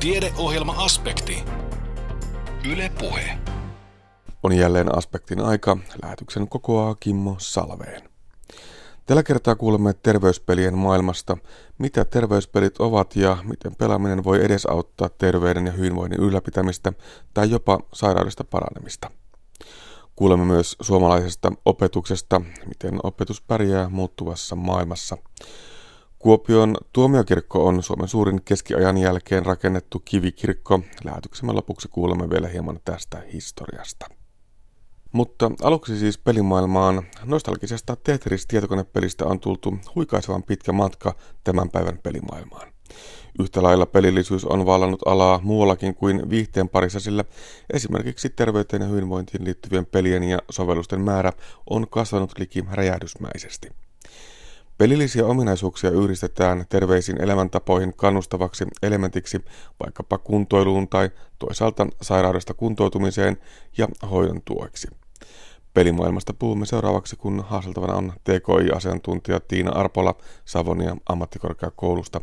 Tiedeohjelma-aspekti. Yle Puhe. On jälleen aspektin aika. Lähetyksen kokoaa Kimmo Salveen. Tällä kertaa kuulemme terveyspelien maailmasta, mitä terveyspelit ovat ja miten pelaaminen voi edesauttaa terveyden ja hyvinvoinnin ylläpitämistä tai jopa sairaudesta paranemista. Kuulemme myös suomalaisesta opetuksesta, miten opetus pärjää muuttuvassa maailmassa. Kuopion tuomiokirkko on Suomen suurin keskiajan jälkeen rakennettu kivikirkko. Lähetyksemme lopuksi kuulemme vielä hieman tästä historiasta. Mutta aluksi siis pelimaailmaan. Nostalgisesta Tetris-tietokonepelistä on tultu huikaisevan pitkä matka tämän päivän pelimaailmaan. Yhtä lailla pelillisyys on vallannut alaa muuallakin kuin viihteen parissa, sillä esimerkiksi terveyteen ja hyvinvointiin liittyvien pelien ja sovellusten määrä on kasvanut liki räjähdysmäisesti. Pelillisiä ominaisuuksia yhdistetään terveisiin elämäntapoihin kannustavaksi elementiksi vaikkapa kuntoiluun tai toisaalta sairaudesta kuntoutumiseen ja hoidon tueksi. Pelimaailmasta puhumme seuraavaksi, kun haaseltavana on TKI-asiantuntija Tiina Arpola Savonia ammattikorkeakoulusta.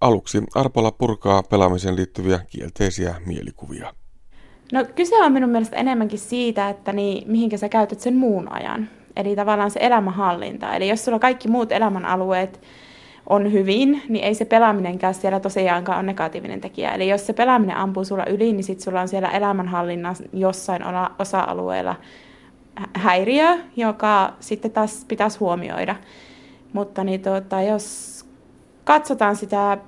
Aluksi Arpola purkaa pelaamiseen liittyviä kielteisiä mielikuvia. No kyse on minun mielestä enemmänkin siitä, että niin, mihinkä sä käytät sen muun ajan. Eli tavallaan se elämänhallinta. Eli jos sulla kaikki muut elämänalueet on hyvin, niin ei se pelaaminenkään siellä tosiaankaan ole negatiivinen tekijä. Eli jos se pelaaminen ampuu sulla yli, niin sitten sulla on siellä elämänhallinnan jossain osa-alueella häiriö, joka sitten taas pitäisi huomioida. Mutta niin tuota, jos katsotaan sitä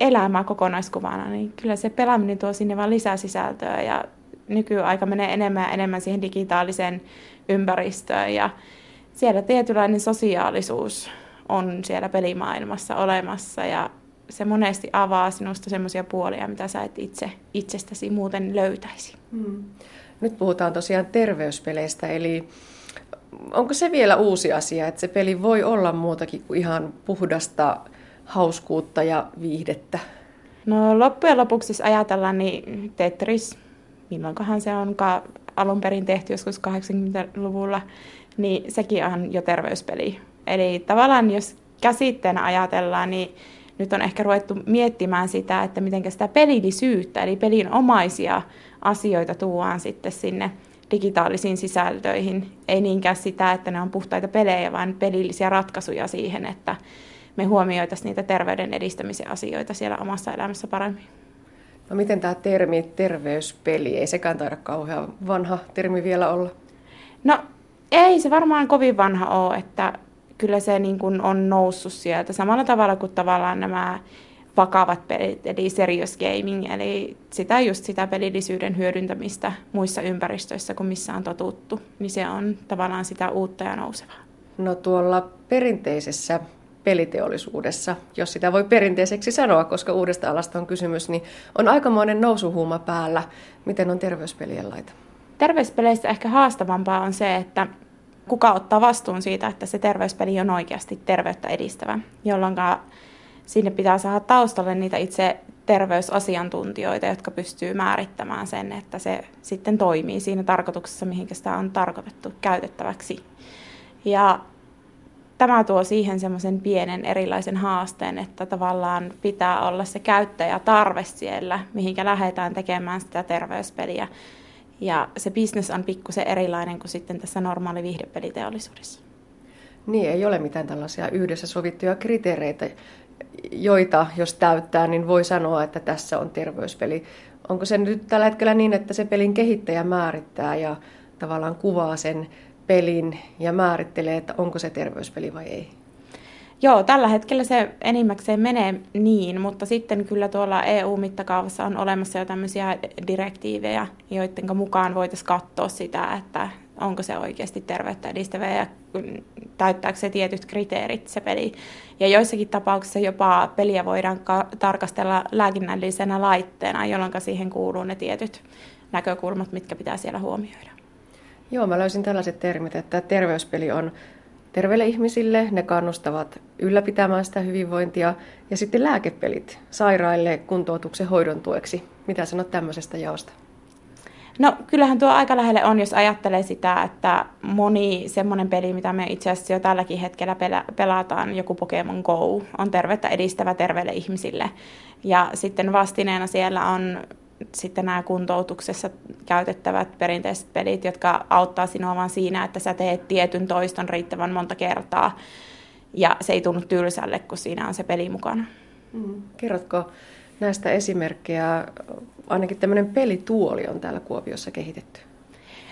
elämää kokonaiskuvana, niin kyllä se pelaaminen tuo sinne vaan lisää sisältöä ja nykyaika menee enemmän ja enemmän siihen digitaaliseen ympäristöön ja siellä tietynlainen sosiaalisuus on siellä pelimaailmassa olemassa ja se monesti avaa sinusta semmoisia puolia, mitä sä et itse itsestäsi muuten löytäisi. Hmm. Nyt puhutaan tosiaan terveyspeleistä, eli onko se vielä uusi asia, että se peli voi olla muutakin kuin ihan puhdasta hauskuutta ja viihdettä? No loppujen lopuksi, jos ajatellaan, niin Tetris, milloinkohan se on alun perin tehty joskus 80-luvulla, niin sekin on jo terveyspeli. Eli tavallaan jos käsitteenä ajatellaan, niin nyt on ehkä ruvettu miettimään sitä, että miten sitä pelillisyyttä, eli pelin omaisia asioita tuodaan sitten sinne digitaalisiin sisältöihin. Ei niinkään sitä, että ne on puhtaita pelejä, vaan pelillisiä ratkaisuja siihen, että me huomioitaisiin niitä terveyden edistämisen asioita siellä omassa elämässä paremmin. No miten tämä termi terveyspeli, ei sekään taida kauhean vanha termi vielä olla? No ei se varmaan kovin vanha ole, että kyllä se niin kuin on noussut sieltä samalla tavalla kuin tavallaan nämä vakavat pelit, eli serious gaming, eli sitä just sitä pelillisyyden hyödyntämistä muissa ympäristöissä kuin missä on totuttu, niin se on tavallaan sitä uutta ja nousevaa. No tuolla perinteisessä peliteollisuudessa, jos sitä voi perinteiseksi sanoa, koska uudesta alasta on kysymys, niin on aikamoinen nousuhuuma päällä. Miten on terveyspelien laita? Terveyspeleissä ehkä haastavampaa on se, että kuka ottaa vastuun siitä, että se terveyspeli on oikeasti terveyttä edistävä, jolloin sinne pitää saada taustalle niitä itse terveysasiantuntijoita, jotka pystyy määrittämään sen, että se sitten toimii siinä tarkoituksessa, mihinkä sitä on tarkoitettu käytettäväksi. Ja tämä tuo siihen semmoisen pienen erilaisen haasteen, että tavallaan pitää olla se käyttäjätarve siellä, mihinkä lähdetään tekemään sitä terveyspeliä. Ja se bisnes on pikkusen erilainen kuin sitten tässä normaali viihdepeliteollisuudessa. Niin, ei ole mitään tällaisia yhdessä sovittuja kriteereitä, joita jos täyttää, niin voi sanoa, että tässä on terveyspeli. Onko se nyt tällä hetkellä niin, että se pelin kehittäjä määrittää ja tavallaan kuvaa sen pelin ja määrittelee, että onko se terveyspeli vai ei? Joo, tällä hetkellä se enimmäkseen menee niin, mutta sitten kyllä tuolla EU-mittakaavassa on olemassa jo tämmöisiä direktiivejä, joiden mukaan voitaisiin katsoa sitä, että onko se oikeasti terveyttä edistävä ja täyttääkö se tietyt kriteerit se peli. Ja joissakin tapauksissa jopa peliä voidaan ka- tarkastella lääkinnällisenä laitteena, jolloin siihen kuuluu ne tietyt näkökulmat, mitkä pitää siellä huomioida. Joo, mä löysin tällaiset termit, että terveyspeli on terveille ihmisille, ne kannustavat ylläpitämään sitä hyvinvointia, ja sitten lääkepelit sairaille kuntoutuksen hoidon tueksi. Mitä sanot tämmöisestä jaosta? No kyllähän tuo aika lähelle on, jos ajattelee sitä, että moni semmoinen peli, mitä me itse asiassa jo tälläkin hetkellä pelataan, joku Pokemon Go, on terveyttä edistävä terveille ihmisille. Ja sitten vastineena siellä on sitten nämä kuntoutuksessa käytettävät perinteiset pelit, jotka auttaa sinua vain siinä, että sä teet tietyn toiston riittävän monta kertaa. Ja se ei tunnu tylsälle, kun siinä on se peli mukana. Mm. Kerrotko näistä esimerkkejä? Ainakin tämmöinen pelituoli on täällä Kuopiossa kehitetty.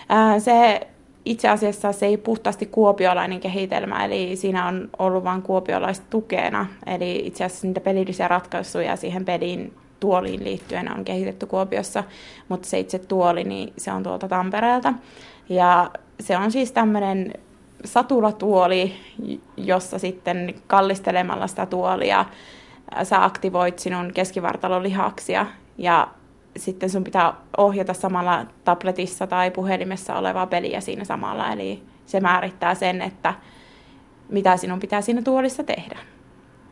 Ää, se itse asiassa se ei puhtaasti kuopiolainen kehitelmä, eli siinä on ollut vain kuopiolaista tukena. Eli itse asiassa niitä pelillisiä ratkaisuja siihen peliin tuoliin liittyen on kehitetty Kuopiossa, mutta se itse tuoli, niin se on tuolta Tampereelta. Ja se on siis tämmöinen satulatuoli, jossa sitten kallistelemalla sitä tuolia sä aktivoit sinun keskivartalon lihaksia ja sitten sun pitää ohjata samalla tabletissa tai puhelimessa olevaa peliä siinä samalla. Eli se määrittää sen, että mitä sinun pitää siinä tuolissa tehdä.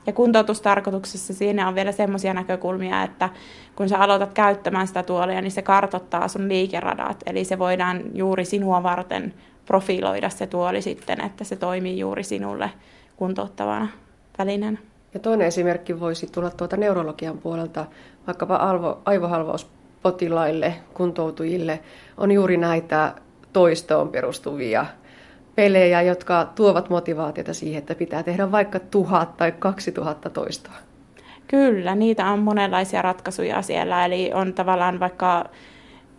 Ja kuntoutustarkoituksessa siinä on vielä semmoisia näkökulmia, että kun sä aloitat käyttämään sitä tuolia, niin se kartottaa sun liikeradat. Eli se voidaan juuri sinua varten profiloida se tuoli sitten, että se toimii juuri sinulle kuntouttavana välineenä. Ja toinen esimerkki voisi tulla tuolta neurologian puolelta, vaikkapa alvo, aivohalvauspotilaille, kuntoutujille, on juuri näitä toistoon perustuvia pelejä, jotka tuovat motivaatiota siihen, että pitää tehdä vaikka tuhat tai kaksi tuhatta toistoa. Kyllä, niitä on monenlaisia ratkaisuja siellä. Eli on tavallaan vaikka,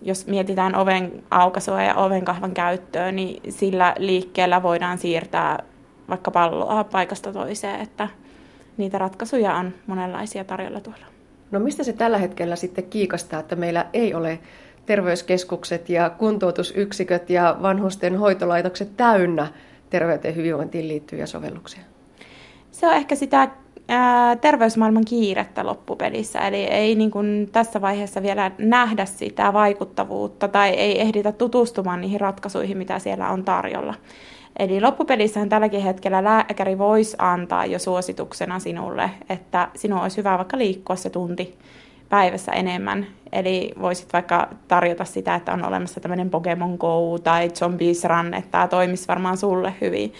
jos mietitään oven aukaisua ja oven kahvan käyttöä, niin sillä liikkeellä voidaan siirtää vaikka palloa paikasta toiseen, että niitä ratkaisuja on monenlaisia tarjolla tuolla. No mistä se tällä hetkellä sitten kiikastaa, että meillä ei ole terveyskeskukset ja kuntoutusyksiköt ja vanhusten hoitolaitokset täynnä terveyteen hyvinvointiin liittyviä sovelluksia? Se on ehkä sitä terveysmaailman kiirettä loppupelissä, eli ei niin kuin tässä vaiheessa vielä nähdä sitä vaikuttavuutta tai ei ehditä tutustumaan niihin ratkaisuihin, mitä siellä on tarjolla. Eli loppupelissähän tälläkin hetkellä lääkäri voisi antaa jo suosituksena sinulle, että sinun olisi hyvä vaikka liikkua se tunti päivässä enemmän. Eli voisit vaikka tarjota sitä, että on olemassa tämmöinen Pokemon Go tai Zombies Run, että tämä toimisi varmaan sulle hyvin.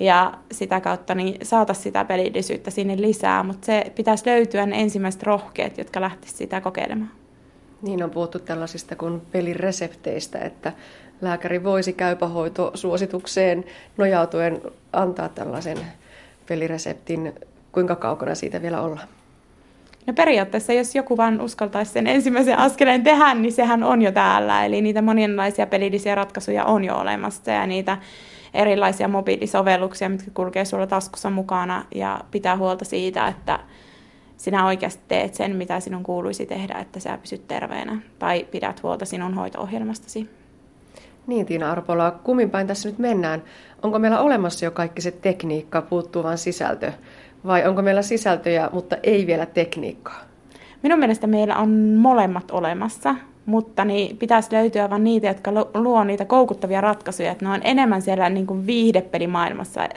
Ja sitä kautta niin saataisiin sitä pelillisyyttä sinne lisää, mutta se pitäisi löytyä ne ensimmäiset rohkeet, jotka lähtisivät sitä kokeilemaan. Niin on puhuttu tällaisista kuin peliresepteistä, että lääkäri voisi käypähoitosuositukseen nojautuen antaa tällaisen pelireseptin. Kuinka kaukana siitä vielä ollaan? No periaatteessa, jos joku vaan uskaltaisi sen ensimmäisen askeleen tehdä, niin sehän on jo täällä. Eli niitä monenlaisia pelillisiä ratkaisuja on jo olemassa ja niitä erilaisia mobiilisovelluksia, mitkä kulkee sulla taskussa mukana ja pitää huolta siitä, että sinä oikeasti teet sen, mitä sinun kuuluisi tehdä, että sä pysyt terveenä tai pidät huolta sinun hoito-ohjelmastasi. Niin Tiina Arpola, kummin päin tässä nyt mennään? Onko meillä olemassa jo kaikki se tekniikka, puuttuu vain sisältö? Vai onko meillä sisältöjä, mutta ei vielä tekniikkaa? Minun mielestä meillä on molemmat olemassa, mutta niin pitäisi löytyä vain niitä, jotka luo niitä koukuttavia ratkaisuja, että ne on enemmän siellä niin kuin viihdepelimaailmassa,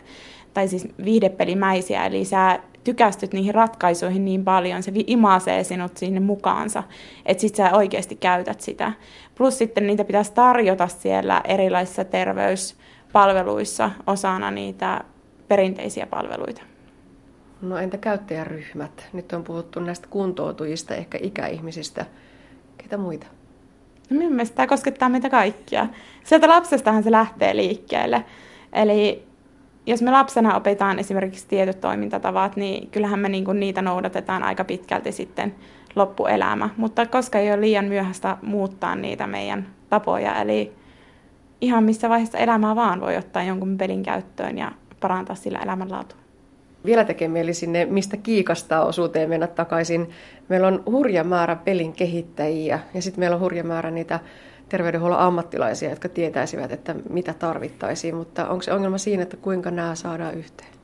tai siis viihdepelimäisiä, eli sä tykästyt niihin ratkaisuihin niin paljon, se imasee sinut sinne mukaansa, että sit sä oikeasti käytät sitä. Plus sitten niitä pitäisi tarjota siellä erilaisissa terveyspalveluissa osana niitä perinteisiä palveluita. No entä käyttäjäryhmät? Nyt on puhuttu näistä kuntoutujista, ehkä ikäihmisistä. Ketä muita? No minun mielestä tämä koskettaa meitä kaikkia. Sieltä lapsestahan se lähtee liikkeelle. Eli jos me lapsena opitaan esimerkiksi tietyt toimintatavat, niin kyllähän me niinku niitä noudatetaan aika pitkälti sitten loppuelämä. Mutta koska ei ole liian myöhäistä muuttaa niitä meidän tapoja, eli ihan missä vaiheessa elämää vaan voi ottaa jonkun pelin käyttöön ja parantaa sillä elämänlaatua. Vielä tekee mieli sinne, mistä kiikastaa osuuteen mennä takaisin. Meillä on hurja määrä pelin kehittäjiä ja sitten meillä on hurja määrä niitä terveydenhuollon ammattilaisia, jotka tietäisivät, että mitä tarvittaisiin, mutta onko se ongelma siinä, että kuinka nämä saadaan yhteen?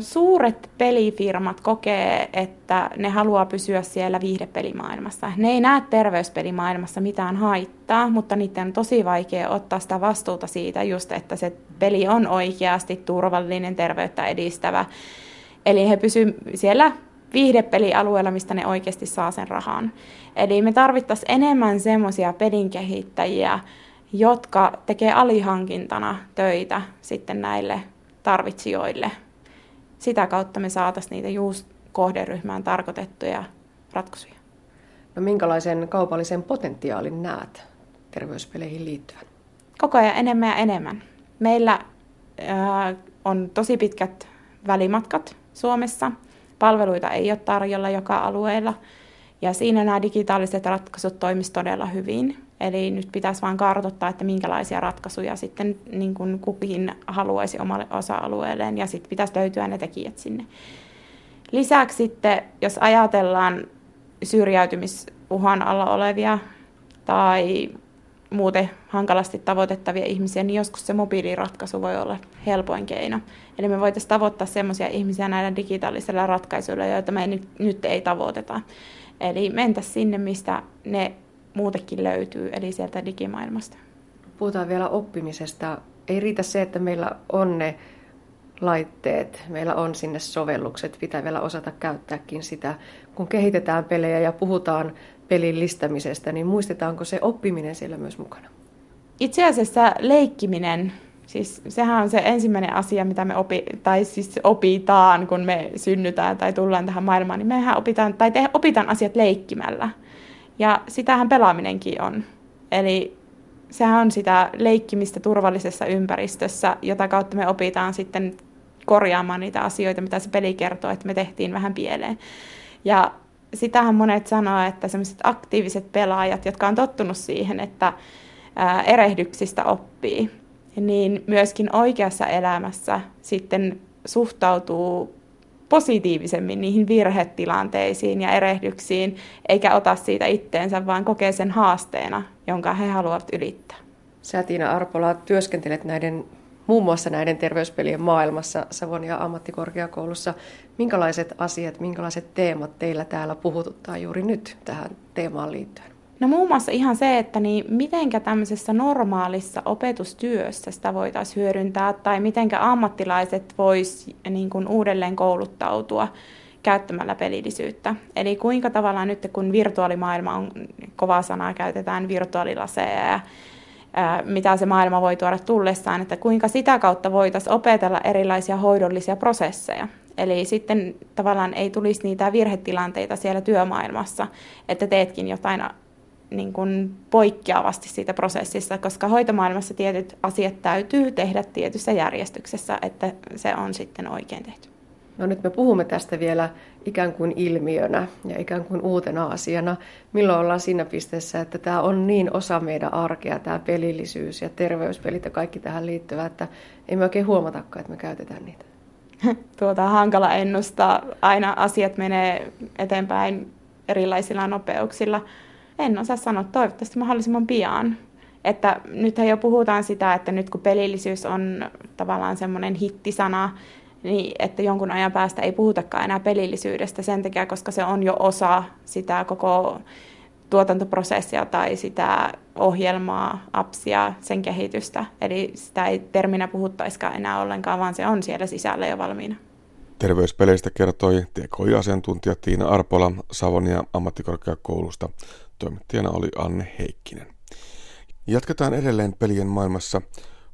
Suuret pelifirmat kokee, että ne haluaa pysyä siellä viihdepelimaailmassa. Ne ei näe terveyspelimaailmassa mitään haittaa, mutta niiden on tosi vaikea ottaa sitä vastuuta siitä just, että se peli on oikeasti turvallinen, terveyttä edistävä. Eli he pysyvät siellä viihdepelialueella, mistä ne oikeasti saa sen rahan. Eli me tarvittaisiin enemmän semmoisia pelin kehittäjiä, jotka tekee alihankintana töitä sitten näille tarvitsijoille. Sitä kautta me saataisiin niitä just kohderyhmään tarkoitettuja ratkaisuja. No minkälaisen kaupallisen potentiaalin näet terveyspeleihin liittyen? Koko ajan enemmän ja enemmän. Meillä äh, on tosi pitkät välimatkat Suomessa. Palveluita ei ole tarjolla joka alueella. Ja siinä nämä digitaaliset ratkaisut toimisivat todella hyvin. Eli nyt pitäisi vain kartoittaa, että minkälaisia ratkaisuja sitten niin kuin kukin haluaisi omalle osa-alueelleen ja sitten pitäisi löytyä ne tekijät sinne. Lisäksi sitten, jos ajatellaan syrjäytymisuhan alla olevia tai muuten hankalasti tavoitettavia ihmisiä, niin joskus se mobiiliratkaisu voi olla helpoin keino. Eli me voitaisiin tavoittaa sellaisia ihmisiä näillä digitaalisilla ratkaisuilla, joita me nyt, ei tavoiteta. Eli mentäisiin sinne, mistä ne muutenkin löytyy, eli sieltä digimaailmasta. Puhutaan vielä oppimisesta. Ei riitä se, että meillä on ne laitteet, meillä on sinne sovellukset, pitää vielä osata käyttääkin sitä. Kun kehitetään pelejä ja puhutaan pelin listämisestä, niin muistetaanko se oppiminen siellä myös mukana? Itse asiassa leikkiminen, siis sehän on se ensimmäinen asia, mitä me opi, tai siis opitaan, kun me synnytään tai tullaan tähän maailmaan, niin mehän opitaan, tai te, opitaan asiat leikkimällä. Ja sitähän pelaaminenkin on. Eli sehän on sitä leikkimistä turvallisessa ympäristössä, jota kautta me opitaan sitten korjaamaan niitä asioita, mitä se peli kertoo, että me tehtiin vähän pieleen. Ja sitähän monet sanoo, että sellaiset aktiiviset pelaajat, jotka on tottunut siihen, että erehdyksistä oppii, niin myöskin oikeassa elämässä sitten suhtautuu positiivisemmin niihin virhetilanteisiin ja erehdyksiin, eikä ota siitä itteensä, vaan kokee sen haasteena, jonka he haluavat ylittää. Sä Tiina Arpola työskentelet näiden muun muassa näiden terveyspelien maailmassa Savonia ammattikorkeakoulussa. Minkälaiset asiat, minkälaiset teemat teillä täällä puhututtaa juuri nyt tähän teemaan liittyen? No muun muassa ihan se, että niin mitenkä tämmöisessä normaalissa opetustyössä sitä voitaisiin hyödyntää tai mitenkä ammattilaiset vois niin kuin uudelleen kouluttautua käyttämällä pelillisyyttä. Eli kuinka tavallaan nyt kun virtuaalimaailma on kova sanaa, käytetään virtuaalilaseja ja mitä se maailma voi tuoda tullessaan, että kuinka sitä kautta voitaisiin opetella erilaisia hoidollisia prosesseja. Eli sitten tavallaan ei tulisi niitä virhetilanteita siellä työmaailmassa, että teetkin jotain niin kuin poikkeavasti siitä prosessista, koska hoitomaailmassa tietyt asiat täytyy tehdä tietyssä järjestyksessä, että se on sitten oikein tehty. No nyt me puhumme tästä vielä ikään kuin ilmiönä ja ikään kuin uutena asiana. Milloin ollaan siinä pisteessä, että tämä on niin osa meidän arkea, tämä pelillisyys ja terveyspelit ja kaikki tähän liittyvä, että ei me oikein huomatakaan, että me käytetään niitä. Tuota hankala ennustaa. Aina asiat menee eteenpäin erilaisilla nopeuksilla. En osaa sanoa, toivottavasti mahdollisimman pian. Että nythän jo puhutaan sitä, että nyt kun pelillisyys on tavallaan semmoinen hittisana, niin että jonkun ajan päästä ei puhutakaan enää pelillisyydestä sen takia, koska se on jo osa sitä koko tuotantoprosessia tai sitä ohjelmaa, appsia, sen kehitystä. Eli sitä ei terminä puhuttaisikaan enää ollenkaan, vaan se on siellä sisällä jo valmiina. Terveyspeleistä kertoi TKI-asiantuntija Tiina Arpola Savonia ammattikorkeakoulusta. Toimittajana oli Anne Heikkinen. Jatketaan edelleen pelien maailmassa.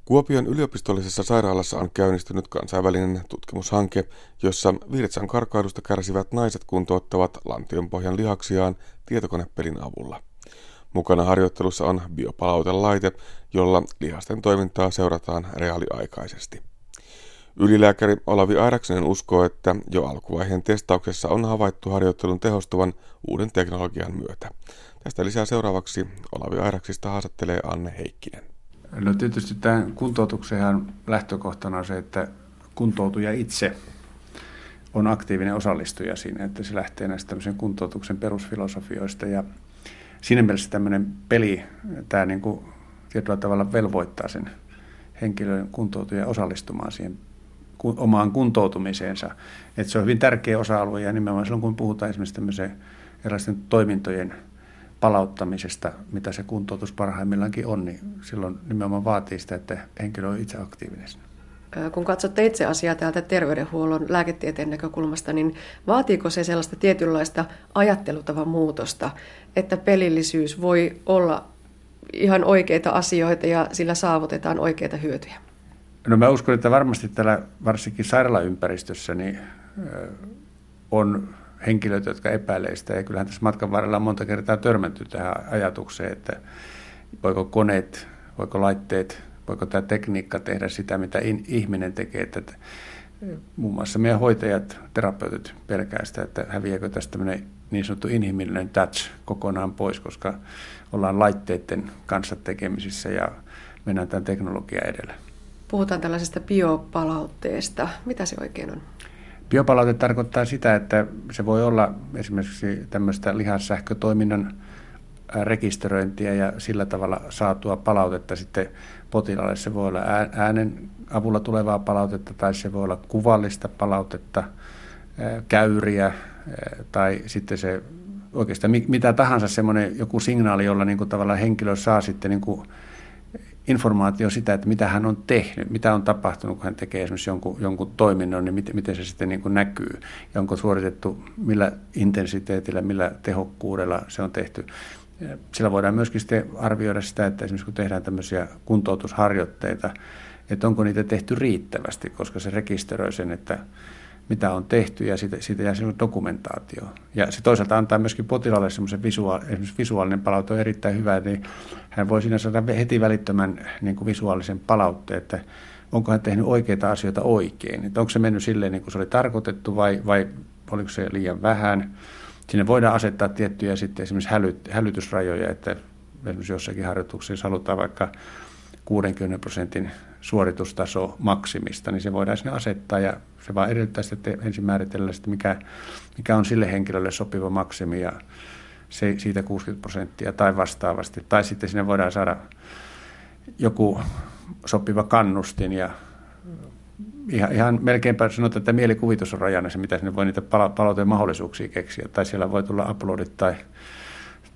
Kuopion yliopistollisessa sairaalassa on käynnistynyt kansainvälinen tutkimushanke, jossa viritsan karkailusta kärsivät naiset kuntouttavat lantionpohjan lihaksiaan tietokonepelin avulla. Mukana harjoittelussa on biopalautelaite, jolla lihasten toimintaa seurataan reaaliaikaisesti. Ylilääkäri Olavi Airaksinen uskoo, että jo alkuvaiheen testauksessa on havaittu harjoittelun tehostuvan uuden teknologian myötä. Tästä lisää seuraavaksi Olavi Airaksista haastattelee Anne Heikkinen. No tietysti tämän kuntoutuksen lähtökohtana on se, että kuntoutuja itse on aktiivinen osallistuja siinä, että se lähtee näistä tämmöisen kuntoutuksen perusfilosofioista ja siinä mielessä tämmöinen peli, tämä niin kuin tietyllä tavalla velvoittaa sen henkilön kuntoutuja osallistumaan siihen omaan kuntoutumiseensa. Että se on hyvin tärkeä osa-alue ja nimenomaan silloin, kun puhutaan esimerkiksi tämmöisen erilaisten toimintojen palauttamisesta, mitä se kuntoutus parhaimmillaankin on, niin silloin nimenomaan vaatii sitä, että henkilö on itse aktiivinen. kun katsotte itse asiaa täältä terveydenhuollon lääketieteen näkökulmasta, niin vaatiiko se sellaista tietynlaista ajattelutavan muutosta, että pelillisyys voi olla ihan oikeita asioita ja sillä saavutetaan oikeita hyötyjä? No mä uskon, että varmasti täällä varsinkin sairaalaympäristössä niin on henkilöitä, jotka epäilee sitä. Ja kyllähän tässä matkan varrella on monta kertaa törmänty tähän ajatukseen, että voiko koneet, voiko laitteet, voiko tämä tekniikka tehdä sitä, mitä ihminen tekee. Että muun muassa meidän hoitajat, terapeutit pelkää sitä, että häviääkö tästä niin sanottu inhimillinen touch kokonaan pois, koska ollaan laitteiden kanssa tekemisissä ja mennään tämän teknologian edellä. Puhutaan tällaisesta biopalautteesta. Mitä se oikein on? Biopalaute tarkoittaa sitä, että se voi olla esimerkiksi tämmöistä lihassähkötoiminnan rekisteröintiä ja sillä tavalla saatua palautetta sitten potilaalle. Se voi olla äänen avulla tulevaa palautetta tai se voi olla kuvallista palautetta, käyriä tai sitten se oikeastaan mitä tahansa semmoinen joku signaali, jolla niin kuin tavallaan henkilö saa sitten niin kuin informaatio sitä, että mitä hän on tehnyt, mitä on tapahtunut, kun hän tekee esimerkiksi jonkun, jonkun toiminnon, niin miten, miten se sitten niin kuin näkyy ja onko suoritettu, millä intensiteetillä, millä tehokkuudella se on tehty. Sillä voidaan myöskin sitten arvioida sitä, että esimerkiksi kun tehdään tämmöisiä kuntoutusharjoitteita, että onko niitä tehty riittävästi, koska se rekisteröi sen, että mitä on tehty ja siitä, siitä jää semmoinen dokumentaatio. Ja se toisaalta antaa myöskin potilaalle semmoisen visuaali, esimerkiksi visuaalinen palaute on erittäin hyvä, niin hän voi siinä saada heti välittömän niin kuin visuaalisen palautteen, että onko hän tehnyt oikeita asioita oikein. Että onko se mennyt silleen niin kuin se oli tarkoitettu vai, vai oliko se liian vähän. Sinne voidaan asettaa tiettyjä sitten esimerkiksi hälyt, hälytysrajoja, että esimerkiksi jossakin harjoituksessa halutaan vaikka 60 prosentin suoritustaso maksimista, niin se voidaan sinne asettaa ja se vaan edellyttää sitä, että ensin määritellään että mikä, mikä on sille henkilölle sopiva maksimi ja se, siitä 60 prosenttia tai vastaavasti. Tai sitten sinne voidaan saada joku sopiva kannustin ja ihan, ihan melkeinpä sanotaan, että mielikuvitus on rajana se, mitä sinne voi niitä palauteen mahdollisuuksia keksiä. Tai siellä voi tulla uploadit tai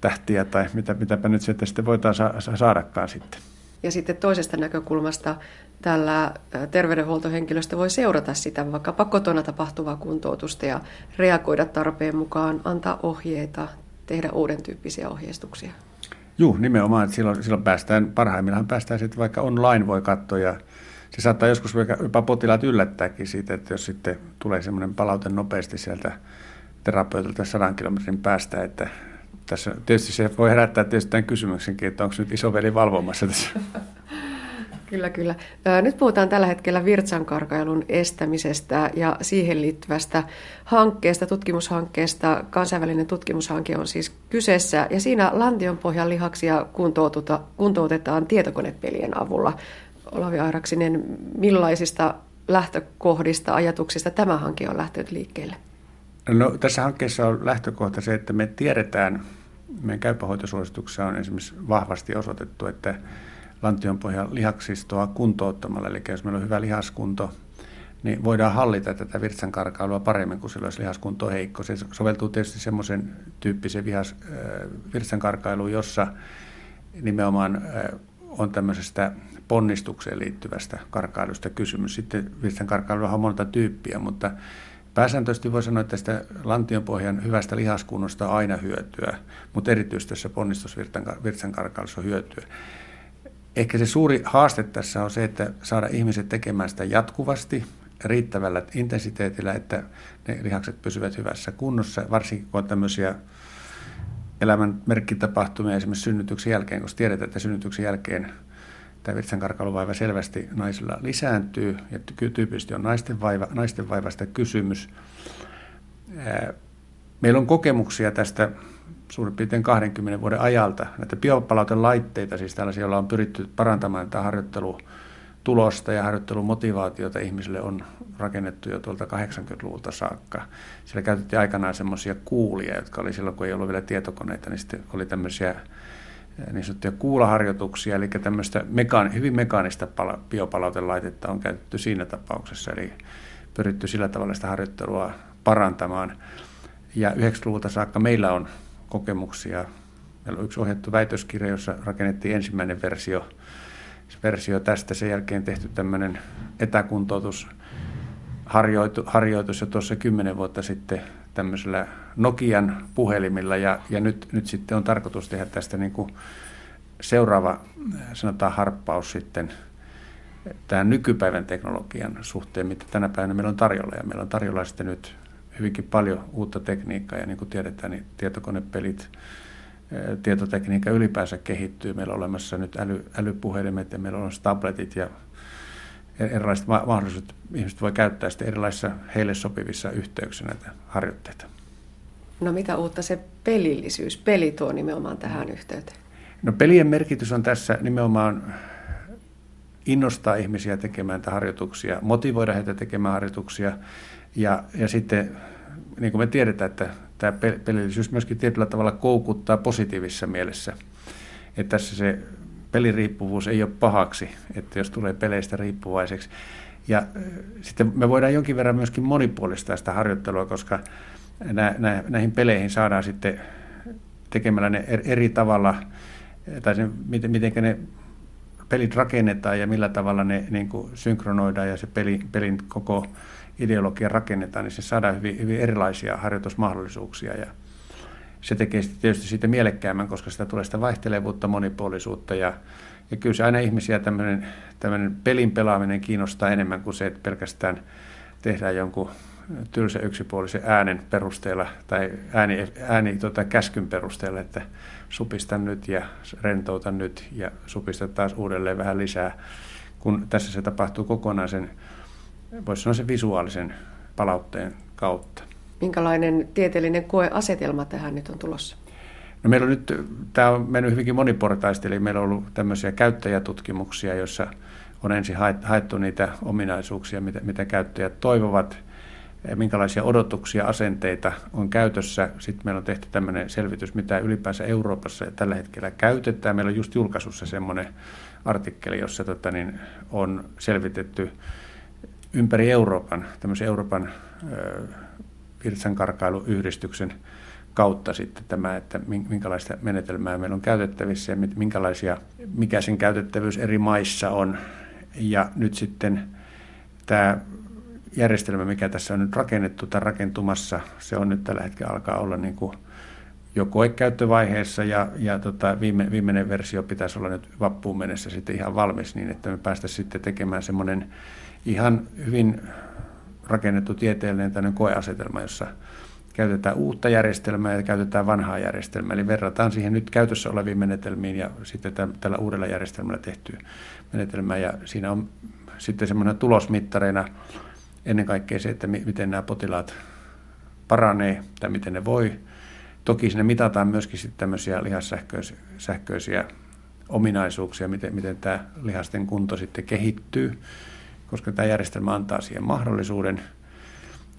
tähtiä tai mitä, mitäpä nyt sieltä sitten voidaan saadakaan sitten. Ja sitten toisesta näkökulmasta tällä terveydenhuoltohenkilöstö voi seurata sitä vaikkapa kotona tapahtuvaa kuntoutusta ja reagoida tarpeen mukaan, antaa ohjeita, tehdä uuden tyyppisiä ohjeistuksia. Joo, nimenomaan. Että silloin, silloin päästään, parhaimmillaan päästään sitten vaikka online voi katsoa ja se saattaa joskus jopa potilaat yllättääkin siitä, että jos sitten tulee semmoinen palaute nopeasti sieltä terapeutilta sadan kilometrin päästä, että tässä tietysti se voi herättää tietysti tämän kysymyksenkin, että onko nyt isoveli valvomassa tässä. Kyllä, kyllä. Nyt puhutaan tällä hetkellä virtsankarkailun estämisestä ja siihen liittyvästä hankkeesta, tutkimushankkeesta. Kansainvälinen tutkimushanke on siis kyseessä ja siinä lantionpohjan lihaksia kuntoutetaan tietokonepelien avulla. Olavi Airaksinen, millaisista lähtökohdista, ajatuksista tämä hanke on lähtenyt liikkeelle? No, tässä hankkeessa on lähtökohta se, että me tiedetään, meidän käypähoitosuosituksessa on esimerkiksi vahvasti osoitettu, että lantionpohjan lihaksistoa kuntouttamalla, eli jos meillä on hyvä lihaskunto, niin voidaan hallita tätä virtsankarkailua paremmin kuin silloin, jos lihaskunto on heikko. Se soveltuu tietysti semmoisen tyyppisen vihas, virtsankarkailuun, jossa nimenomaan on tämmöisestä ponnistukseen liittyvästä karkailusta kysymys. Sitten virtsankarkailulla on monta tyyppiä, mutta Pääsääntöisesti voi sanoa, että tästä lantionpohjan hyvästä lihaskunnosta on aina hyötyä, mutta erityisesti tässä ponnistusvirtsankarkailussa on hyötyä. Ehkä se suuri haaste tässä on se, että saada ihmiset tekemään sitä jatkuvasti, riittävällä intensiteetillä, että ne lihakset pysyvät hyvässä kunnossa, varsinkin kun on tämmöisiä elämän merkkitapahtumia esimerkiksi synnytyksen jälkeen, koska tiedetään, että synnytyksen jälkeen tämä virtsankarkailuvaiva selvästi naisilla lisääntyy, ja tyypillisesti on naisten, vaiva, naisten vaivasta kysymys. Meillä on kokemuksia tästä suurin piirtein 20 vuoden ajalta, näitä biopalautelaitteita, siis tällaisia, joilla on pyritty parantamaan tätä harjoittelutulosta ja harjoittelumotivaatiota ihmisille on rakennettu jo tuolta 80-luvulta saakka. Siellä käytettiin aikanaan semmoisia kuulia, jotka oli silloin, kun ei ollut vielä tietokoneita, niin sitten oli tämmöisiä niin sanottuja kuulaharjoituksia, eli tämmöistä mekaani, hyvin mekaanista pala, biopalautelaitetta on käytetty siinä tapauksessa, eli pyritty sillä tavalla sitä harjoittelua parantamaan. Ja 90-luvulta saakka meillä on kokemuksia. Meillä on yksi ohjattu väitöskirja, jossa rakennettiin ensimmäinen versio versio tästä. Sen jälkeen tehty tämmöinen etäkuntoutus harjoitu, harjoitus jo tuossa kymmenen vuotta sitten tämmöisellä Nokian puhelimilla ja, ja nyt, nyt sitten on tarkoitus tehdä tästä niin kuin seuraava sanotaan harppaus sitten tämän nykypäivän teknologian suhteen, mitä tänä päivänä meillä on tarjolla. Ja meillä on tarjolla sitten nyt hyvinkin paljon uutta tekniikkaa ja niin kuin tiedetään, niin tietokonepelit, tietotekniikka ylipäänsä kehittyy. Meillä on olemassa nyt äly, älypuhelimet ja meillä on tabletit ja erilaiset mahdollisuudet. Ihmiset voi käyttää sitten erilaisissa heille sopivissa yhteyksissä näitä harjoitteita. No mitä uutta se pelillisyys, peli tuo nimenomaan tähän yhteyteen? No pelien merkitys on tässä nimenomaan innostaa ihmisiä tekemään näitä harjoituksia, motivoida heitä tekemään harjoituksia ja, ja sitten niin kuin me tiedetään, että tämä pelillisyys myöskin tietyllä tavalla koukuttaa positiivisessa mielessä. Että tässä se peliriippuvuus ei ole pahaksi, että jos tulee peleistä riippuvaiseksi. Ja sitten me voidaan jonkin verran myöskin monipuolistaa sitä harjoittelua, koska nä, nä, näihin peleihin saadaan sitten tekemällä ne eri tavalla, tai se, miten, miten ne pelit rakennetaan ja millä tavalla ne niin kuin synkronoidaan ja se peli, pelin koko ideologia rakennetaan, niin se saadaan hyvin, hyvin erilaisia harjoitusmahdollisuuksia ja se tekee sitten tietysti siitä mielekkäämmän, koska sitä tulee sitä vaihtelevuutta, monipuolisuutta ja, ja kyllä se aina ihmisiä tämmöinen, tämmöinen pelin pelaaminen kiinnostaa enemmän kuin se, että pelkästään tehdään jonkun tylsä yksipuolisen äänen perusteella tai ääni, ääni tota, käskyn perusteella, että supista nyt ja rentouta nyt ja supista taas uudelleen vähän lisää, kun tässä se tapahtuu kokonaan sen, voisi sanoa sen visuaalisen palautteen kautta. Minkälainen tieteellinen koeasetelma tähän nyt on tulossa? No meillä on nyt, tämä on mennyt hyvinkin moniportaisesti, eli meillä on ollut tämmöisiä käyttäjätutkimuksia, joissa on ensin haettu niitä ominaisuuksia, mitä, mitä käyttäjät toivovat, minkälaisia odotuksia, asenteita on käytössä. Sitten meillä on tehty tämmöinen selvitys, mitä ylipäänsä Euroopassa tällä hetkellä käytetään. Meillä on just julkaisussa semmoinen artikkeli, jossa tota, niin, on selvitetty ympäri Euroopan, tämmöisen Euroopan virtsankarkailuyhdistyksen kautta sitten tämä, että minkälaista menetelmää meillä on käytettävissä ja minkälaisia, mikä sen käytettävyys eri maissa on. Ja nyt sitten tämä järjestelmä, mikä tässä on nyt rakennettu tai rakentumassa, se on nyt tällä hetkellä alkaa olla niin kuin jo koekäyttövaiheessa ja, ja tota, viime, viimeinen versio pitäisi olla nyt vappuun mennessä sitten ihan valmis niin, että me päästä sitten tekemään semmoinen ihan hyvin rakennettu tieteellinen tämmöinen koeasetelma, jossa käytetään uutta järjestelmää ja käytetään vanhaa järjestelmää. Eli verrataan siihen nyt käytössä oleviin menetelmiin ja sitten tällä uudella järjestelmällä tehtyä menetelmää. Ja siinä on sitten semmoinen tulosmittareina ennen kaikkea se, että miten nämä potilaat paranee tai miten ne voi. Toki sinne mitataan myöskin sitten tämmöisiä lihassähköisiä ominaisuuksia, miten, miten tämä lihasten kunto sitten kehittyy koska tämä järjestelmä antaa siihen mahdollisuuden.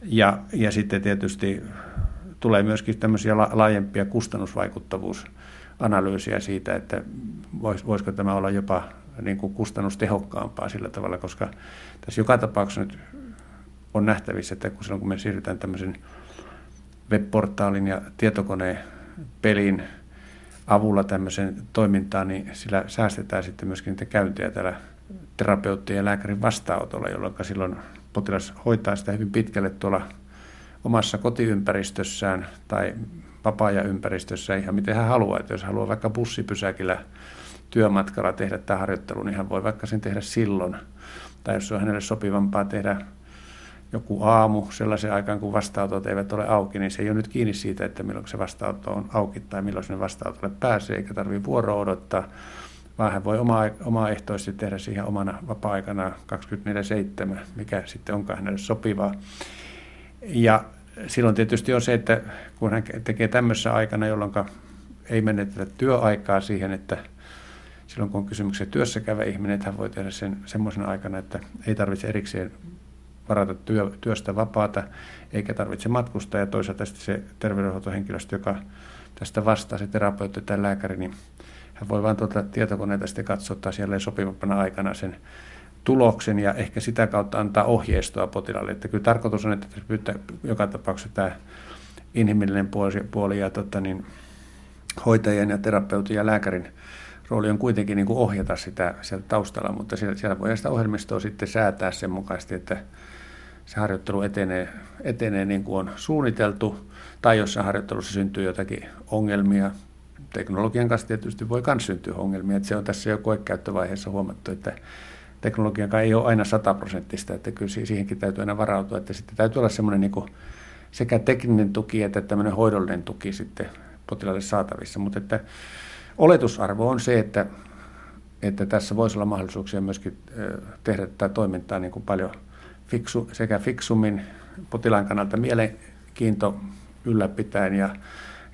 Ja, ja sitten tietysti tulee myöskin tämmöisiä laajempia kustannusvaikuttavuusanalyysiä siitä, että vois, voisiko tämä olla jopa niin kuin kustannustehokkaampaa sillä tavalla, koska tässä joka tapauksessa nyt on nähtävissä, että kun silloin kun me siirrytään tämmöisen webportaalin ja tietokoneen pelin avulla tämmöiseen toimintaan, niin sillä säästetään sitten myöskin niitä käyntejä täällä terapeuttien ja lääkärin vastaanotolla, jolloin silloin potilas hoitaa sitä hyvin pitkälle tuolla omassa kotiympäristössään tai vapaa-ajan ihan miten hän haluaa. Että jos haluaa vaikka bussipysäkillä työmatkalla tehdä tämä harjoittelu, niin hän voi vaikka sen tehdä silloin. Tai jos on hänelle sopivampaa tehdä joku aamu sellaisen aikaan, kun vastaanotot eivät ole auki, niin se ei ole nyt kiinni siitä, että milloin se vastaanotto on auki tai milloin sinne vastaanotolle pääsee, eikä tarvitse vuoroa odottaa vaan hän voi oma, omaehtoisesti tehdä siihen omana vapaa-aikana 24-7, mikä sitten onkaan hänelle sopivaa. Ja silloin tietysti on se, että kun hän tekee tämmöisessä aikana, jolloin ei menetetä työaikaa siihen, että silloin kun on kysymyksessä työssä käyvä ihminen, että hän voi tehdä sen semmoisena aikana, että ei tarvitse erikseen varata työ, työstä vapaata, eikä tarvitse matkustaa, ja toisaalta se terveydenhuoltohenkilöstö, joka tästä vastaa, se terapeutti tai lääkäri, niin hän voi vain tuota tietokoneita sitten katsottaa siellä sopivampana aikana sen tuloksen ja ehkä sitä kautta antaa ohjeistoa potilaalle. Että kyllä tarkoitus on, että pyytää joka tapauksessa tämä inhimillinen puoli, puoli ja tota niin, hoitajien ja terapeutin ja lääkärin rooli on kuitenkin niin kuin ohjata sitä sieltä taustalla, mutta siellä, siellä voi sitä ohjelmistoa sitten säätää sen mukaisesti, että se harjoittelu etenee, etenee niin kuin on suunniteltu, tai jos harjoittelussa syntyy jotakin ongelmia, teknologian kanssa tietysti voi myös syntyä ongelmia, että se on tässä jo koekäyttövaiheessa huomattu, että teknologia ei ole aina sataprosenttista, että kyllä siihenkin täytyy aina varautua, että sitten täytyy olla semmoinen niin sekä tekninen tuki että tämmöinen hoidollinen tuki sitten potilaalle saatavissa, mutta että oletusarvo on se, että, että tässä voisi olla mahdollisuuksia myöskin tehdä tätä toimintaa niin kuin paljon fiksu, sekä fiksummin potilaan kannalta mielenkiinto ylläpitäen ja,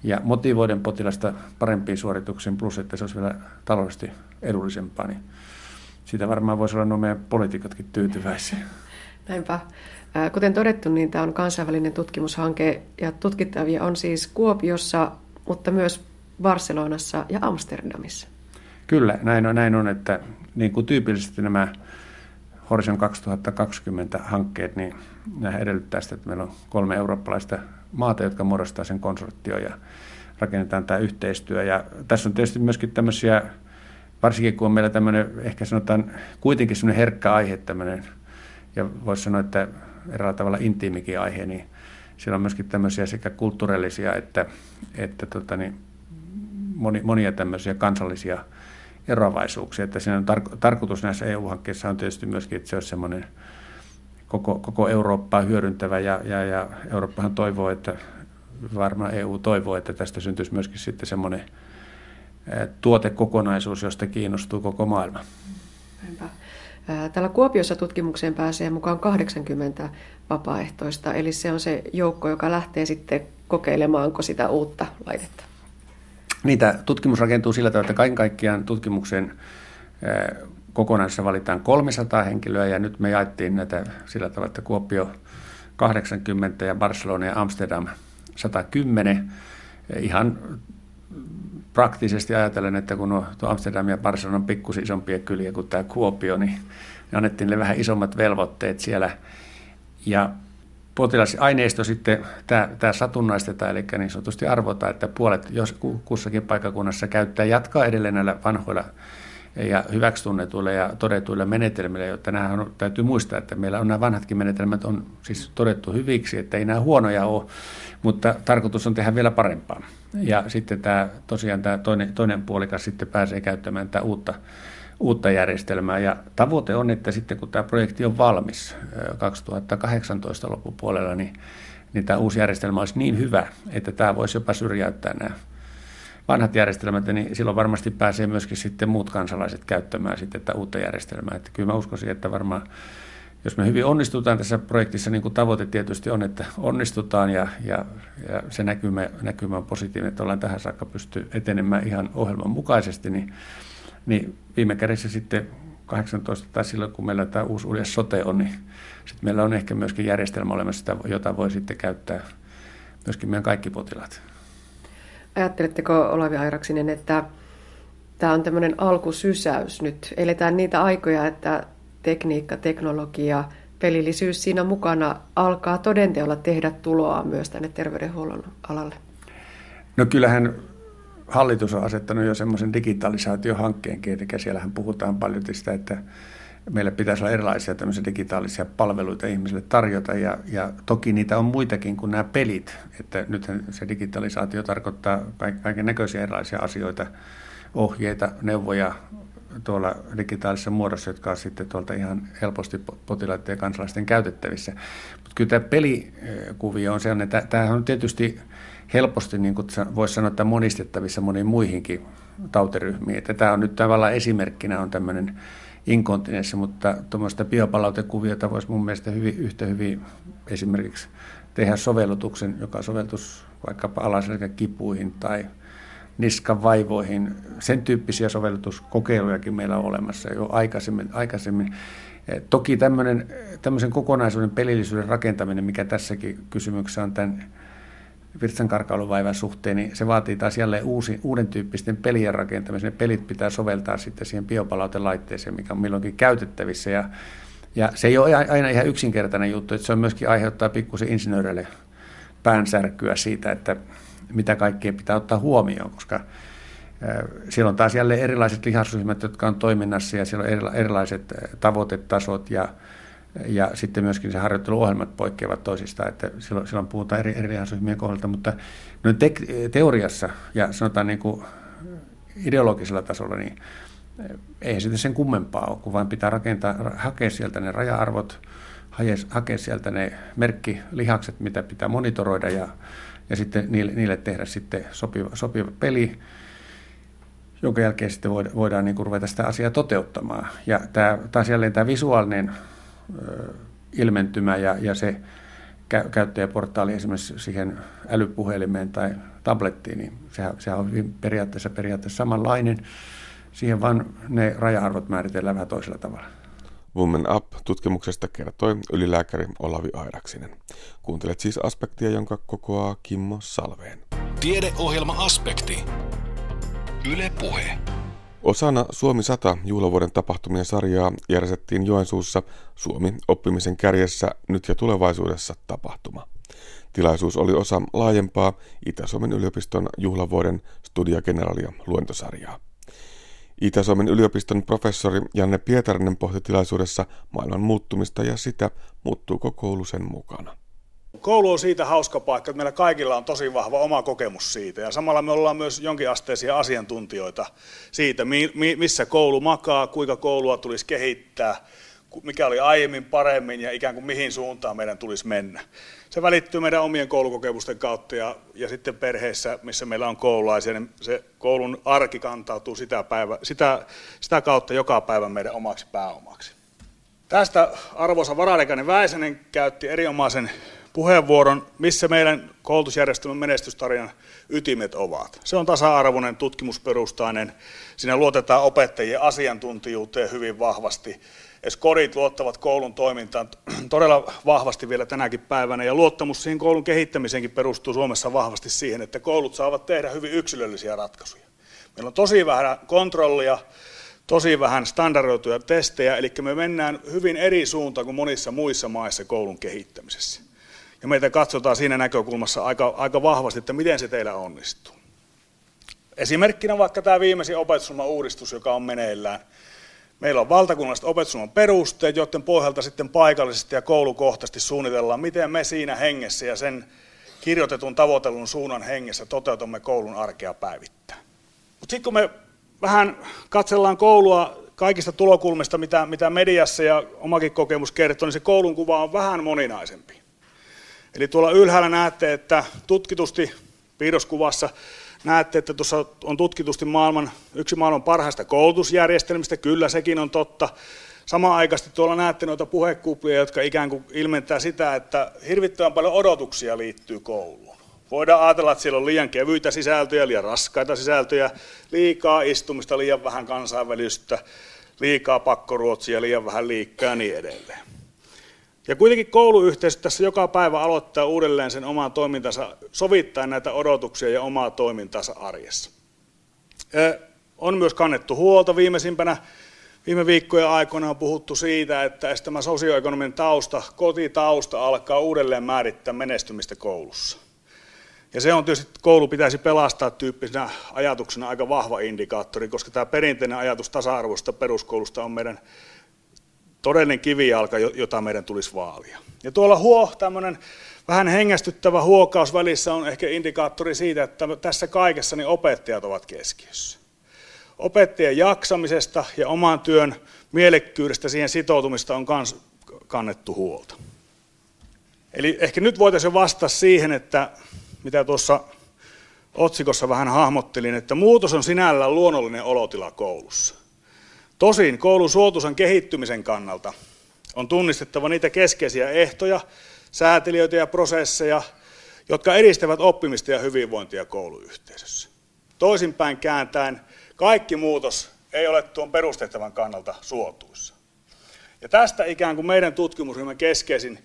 ja motivoiden potilasta parempiin suorituksiin, plus että se olisi vielä taloudellisesti edullisempaa, niin siitä varmaan voisi olla nuo meidän poliitikotkin tyytyväisiä. Näinpä. Kuten todettu, niin tämä on kansainvälinen tutkimushanke ja tutkittavia on siis Kuopiossa, mutta myös Barcelonassa ja Amsterdamissa. Kyllä, näin on, näin on että niin kuin tyypillisesti nämä Horizon 2020 hankkeet, niin nämä edellyttää sitä, että meillä on kolme eurooppalaista maata, jotka muodostaa sen konsortio ja rakennetaan tämä yhteistyö. Ja tässä on tietysti myöskin tämmöisiä, varsinkin kun on meillä tämmöinen, ehkä sanotaan kuitenkin semmoinen herkkä aihe tämmöinen, ja voisi sanoa, että eräällä tavalla intiimikin aihe, niin siellä on myöskin tämmöisiä sekä kulttuurillisia että, että tota niin, moni, monia tämmöisiä kansallisia eroavaisuuksia. Että siinä on tar- tarkoitus näissä EU-hankkeissa on tietysti myöskin, että se olisi semmoinen koko, koko Eurooppaa hyödyntävä ja, ja, ja Eurooppahan toivoo, että varmaan EU toivoo, että tästä syntyisi myöskin sitten semmoinen tuotekokonaisuus, josta kiinnostuu koko maailma. Näinpä. Täällä Kuopiossa tutkimukseen pääsee mukaan 80 vapaaehtoista, eli se on se joukko, joka lähtee sitten kokeilemaanko sitä uutta laitetta. Niitä tutkimus rakentuu sillä tavalla, että kaiken kaikkiaan tutkimuksen kokonaisessa valitaan 300 henkilöä ja nyt me jaettiin näitä sillä tavalla, että Kuopio 80 ja Barcelona ja Amsterdam 110. Ihan praktisesti ajatellen, että kun tuo Amsterdam ja Barcelona on pikkusen isompia kyliä kuin tämä Kuopio, niin annettiin ne vähän isommat velvoitteet siellä. Ja potilasaineisto sitten, tämä, tämä satunnaistetaan, eli niin sanotusti arvotaan, että puolet jos kussakin paikakunnassa käyttää, jatkaa edelleen näillä vanhoilla ja hyväksytunnetuilla ja todetuilla menetelmillä, jotta nämä on, täytyy muistaa, että meillä on nämä vanhatkin menetelmät on siis todettu hyviksi, että ei nämä huonoja ole, mutta tarkoitus on tehdä vielä parempaa. Ja sitten tämä, tosiaan tämä toinen, toinen puolikas sitten pääsee käyttämään tätä uutta, uutta järjestelmää. Ja tavoite on, että sitten kun tämä projekti on valmis 2018 loppupuolella, niin, niin tämä uusi järjestelmä olisi niin hyvä, että tämä voisi jopa syrjäyttää nämä vanhat järjestelmät, niin silloin varmasti pääsee myöskin sitten muut kansalaiset käyttämään sitten tätä uutta järjestelmää. Että kyllä mä uskoisin, että varmaan jos me hyvin onnistutaan tässä projektissa, niin kuin tavoite tietysti on, että onnistutaan ja, ja, ja se näkymä, näkymä on positiivinen, että ollaan tähän saakka pysty etenemään ihan ohjelman mukaisesti, niin, niin viime kädessä sitten 18 tai silloin, kun meillä tämä uusi uusi sote on, niin sitten meillä on ehkä myöskin järjestelmä olemassa, jota voi sitten käyttää myöskin meidän kaikki potilaat. Ajatteletteko Olavi Airaksinen, että tämä on tämmöinen alkusysäys nyt? Eletään niitä aikoja, että tekniikka, teknologia, pelillisyys siinä mukana alkaa todenteolla tehdä tuloa myös tänne terveydenhuollon alalle? No kyllähän hallitus on asettanut jo semmoisen digitalisaatiohankkeenkin, eli siellähän puhutaan paljon sitä, että meillä pitäisi olla erilaisia tämmöisiä digitaalisia palveluita ihmisille tarjota, ja, ja toki niitä on muitakin kuin nämä pelit, että nythän se digitalisaatio tarkoittaa kaiken näköisiä erilaisia asioita, ohjeita, neuvoja, tuolla digitaalisessa muodossa, jotka on sitten tuolta ihan helposti potilaiden ja kansalaisten käytettävissä. Mutta kyllä tämä pelikuvio on sellainen, että tämähän on tietysti helposti, niin kuin voisi sanoa, että monistettavissa moniin muihinkin tautiryhmiin. Että tämä on nyt tavallaan esimerkkinä on tämmöinen inkontinenssi, mutta tuommoista biopalautekuviota voisi mun mielestä hyvin, yhtä hyvin esimerkiksi tehdä sovellutuksen, joka soveltus vaikkapa alaselkäkipuihin tai niskan vaivoihin. Sen tyyppisiä sovellutuskokeilujakin meillä on olemassa jo aikaisemmin. aikaisemmin. Eh, toki tämmöisen kokonaisuuden pelillisyyden rakentaminen, mikä tässäkin kysymyksessä on tämän virtsankarkailuvaivan suhteen, niin se vaatii taas jälleen uusi, uuden tyyppisten pelien rakentamisen. Ne pelit pitää soveltaa sitten siihen biopalautelaitteeseen, mikä on milloinkin käytettävissä. Ja, ja se ei ole aina ihan yksinkertainen juttu, että se on myöskin aiheuttaa pikkusen insinööreille päänsärkyä siitä, että mitä kaikkea pitää ottaa huomioon, koska Siellä on taas jälleen erilaiset lihasryhmät, jotka on toiminnassa ja siellä on erilaiset tavoitetasot ja, ja sitten myöskin se harjoitteluohjelmat poikkeavat toisistaan, että silloin, silloin puhutaan eri, eri lihasryhmien kohdalta, mutta noin te, teoriassa ja sanotaan niin kuin ideologisella tasolla, niin ei sitten sen kummempaa ole, kun vain pitää rakentaa, hakea sieltä ne raja-arvot, hakea sieltä ne merkkilihakset, mitä pitää monitoroida ja, ja sitten niille, niille tehdä sitten sopiva, sopiva peli, jonka jälkeen sitten voidaan, voidaan niin ruveta sitä asiaa toteuttamaan. Ja tämä, taas jälleen tämä visuaalinen ilmentymä ja, ja se kä- käyttäjäportaali esimerkiksi siihen älypuhelimeen tai tablettiin, niin sehän, sehän on periaatteessa, periaatteessa samanlainen. Siihen vaan ne raja-arvot määritellään vähän toisella tavalla. Women Up-tutkimuksesta kertoi ylilääkäri Olavi Airaksinen. Kuuntelet siis aspektia, jonka kokoaa Kimmo Salveen. Tiedeohjelma Aspekti. Yle Puhe. Osana Suomi 100 juhlavuoden tapahtumien sarjaa järjestettiin Joensuussa Suomi oppimisen kärjessä nyt ja tulevaisuudessa tapahtuma. Tilaisuus oli osa laajempaa Itä-Suomen yliopiston juhlavuoden Studia Generalia luentosarjaa. Itä-Suomen yliopiston professori Janne Pietarinen pohti tilaisuudessa maailman muuttumista ja sitä, muuttuuko koulu sen mukana. Koulu on siitä hauska paikka, että meillä kaikilla on tosi vahva oma kokemus siitä. Ja samalla me ollaan myös jonkinasteisia asiantuntijoita siitä, missä koulu makaa, kuinka koulua tulisi kehittää, mikä oli aiemmin paremmin ja ikään kuin mihin suuntaan meidän tulisi mennä. Se välittyy meidän omien koulukokemusten kautta ja, ja sitten perheessä, missä meillä on koululaisia, niin se koulun arki kantautuu sitä, päivä, sitä, sitä kautta joka päivä meidän omaksi pääomaksi. Tästä arvoisa varadekäinen Väisänen käytti erinomaisen puheenvuoron, missä meidän koulutusjärjestelmän menestystarinan ytimet ovat. Se on tasa-arvoinen, tutkimusperustainen, siinä luotetaan opettajien asiantuntijuuteen hyvin vahvasti. Es kodit luottavat koulun toimintaan todella vahvasti vielä tänäkin päivänä, ja luottamus siihen koulun kehittämiseenkin perustuu Suomessa vahvasti siihen, että koulut saavat tehdä hyvin yksilöllisiä ratkaisuja. Meillä on tosi vähän kontrollia, tosi vähän standardoituja testejä, eli me mennään hyvin eri suuntaan kuin monissa muissa maissa koulun kehittämisessä. Ja meitä katsotaan siinä näkökulmassa aika, aika vahvasti, että miten se teillä onnistuu. Esimerkkinä vaikka tämä viimeisin opetussuunnitelman uudistus, joka on meneillään. Meillä on valtakunnalliset opetussuunnitelman perusteet, joiden pohjalta sitten paikallisesti ja koulukohtaisesti suunnitellaan, miten me siinä hengessä ja sen kirjoitetun tavoitellun suunnan hengessä toteutamme koulun arkea päivittäin. Mutta sitten kun me vähän katsellaan koulua kaikista tulokulmista, mitä, mitä mediassa ja omakin kokemus kertoo, niin se koulun kuva on vähän moninaisempi. Eli tuolla ylhäällä näette, että tutkitusti piirroskuvassa näette, että tuossa on tutkitusti maailman, yksi maailman parhaista koulutusjärjestelmistä, kyllä sekin on totta. Samaan aikaisesti tuolla näette noita puhekuplia, jotka ikään kuin ilmentää sitä, että hirvittävän paljon odotuksia liittyy kouluun. Voidaan ajatella, että siellä on liian kevyitä sisältöjä, liian raskaita sisältöjä, liikaa istumista, liian vähän kansainvälistä, liikaa pakkoruotsia, liian vähän liikkaa ja niin edelleen. Ja kuitenkin kouluyhteisö tässä joka päivä aloittaa uudelleen sen oman toimintansa, sovittaa näitä odotuksia ja omaa toimintansa arjessa. On myös kannettu huolta viimeisimpänä Viime viikkojen aikana on puhuttu siitä, että tämä sosioekonominen tausta, kotitausta alkaa uudelleen määrittää menestymistä koulussa. Ja se on tietysti, että koulu pitäisi pelastaa tyyppisenä ajatuksena aika vahva indikaattori, koska tämä perinteinen ajatus tasa-arvoista peruskoulusta on meidän todellinen kivijalka, jota meidän tulisi vaalia. Ja tuolla huo, tämmöinen vähän hengästyttävä huokaus välissä on ehkä indikaattori siitä, että tässä kaikessa niin opettajat ovat keskiössä. Opettajien jaksamisesta ja oman työn mielekkyydestä siihen sitoutumista on kans kannettu huolta. Eli ehkä nyt voitaisiin vastata siihen, että mitä tuossa otsikossa vähän hahmottelin, että muutos on sinällään luonnollinen olotila koulussa. Tosin koulun suotuisan kehittymisen kannalta on tunnistettava niitä keskeisiä ehtoja, säätelijöitä ja prosesseja, jotka edistävät oppimista ja hyvinvointia kouluyhteisössä. Toisinpäin kääntäen, kaikki muutos ei ole tuon perustehtävän kannalta suotuissa. Ja tästä ikään kuin meidän tutkimusryhmän keskeisin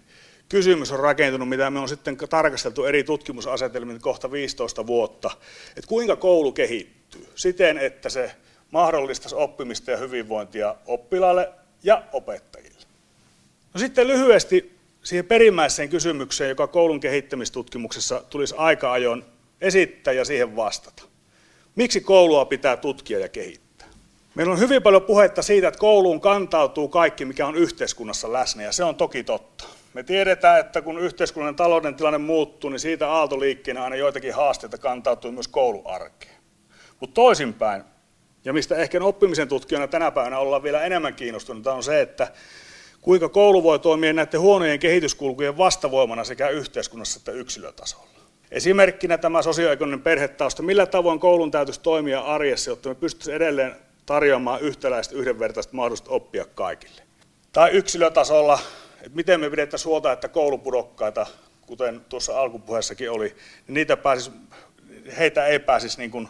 kysymys on rakentunut, mitä me on sitten tarkasteltu eri tutkimusasetelmien kohta 15 vuotta, että kuinka koulu kehittyy siten, että se mahdollistaisi oppimista ja hyvinvointia oppilaille ja opettajille. No sitten lyhyesti siihen perimmäiseen kysymykseen, joka koulun kehittämistutkimuksessa tulisi aika ajoin esittää ja siihen vastata. Miksi koulua pitää tutkia ja kehittää? Meillä on hyvin paljon puhetta siitä, että kouluun kantautuu kaikki, mikä on yhteiskunnassa läsnä, ja se on toki totta. Me tiedetään, että kun yhteiskunnan talouden tilanne muuttuu, niin siitä aaltoliikkeenä aina joitakin haasteita kantautuu myös kouluarkeen. Mutta toisinpäin, ja mistä ehkä oppimisen tutkijana tänä päivänä ollaan vielä enemmän kiinnostuneita, on se, että kuinka koulu voi toimia näiden huonojen kehityskulkujen vastavoimana sekä yhteiskunnassa että yksilötasolla. Esimerkkinä tämä sosioekonominen perhetausta, millä tavoin koulun täytyisi toimia arjessa, jotta me pystyisimme edelleen tarjoamaan yhtäläistä yhdenvertaista mahdollisuutta oppia kaikille. Tai yksilötasolla, että miten me pidettäisiin huolta, että koulupudokkaita, kuten tuossa alkupuheessakin oli, niin niitä pääsis, heitä ei pääsisi niin kuin,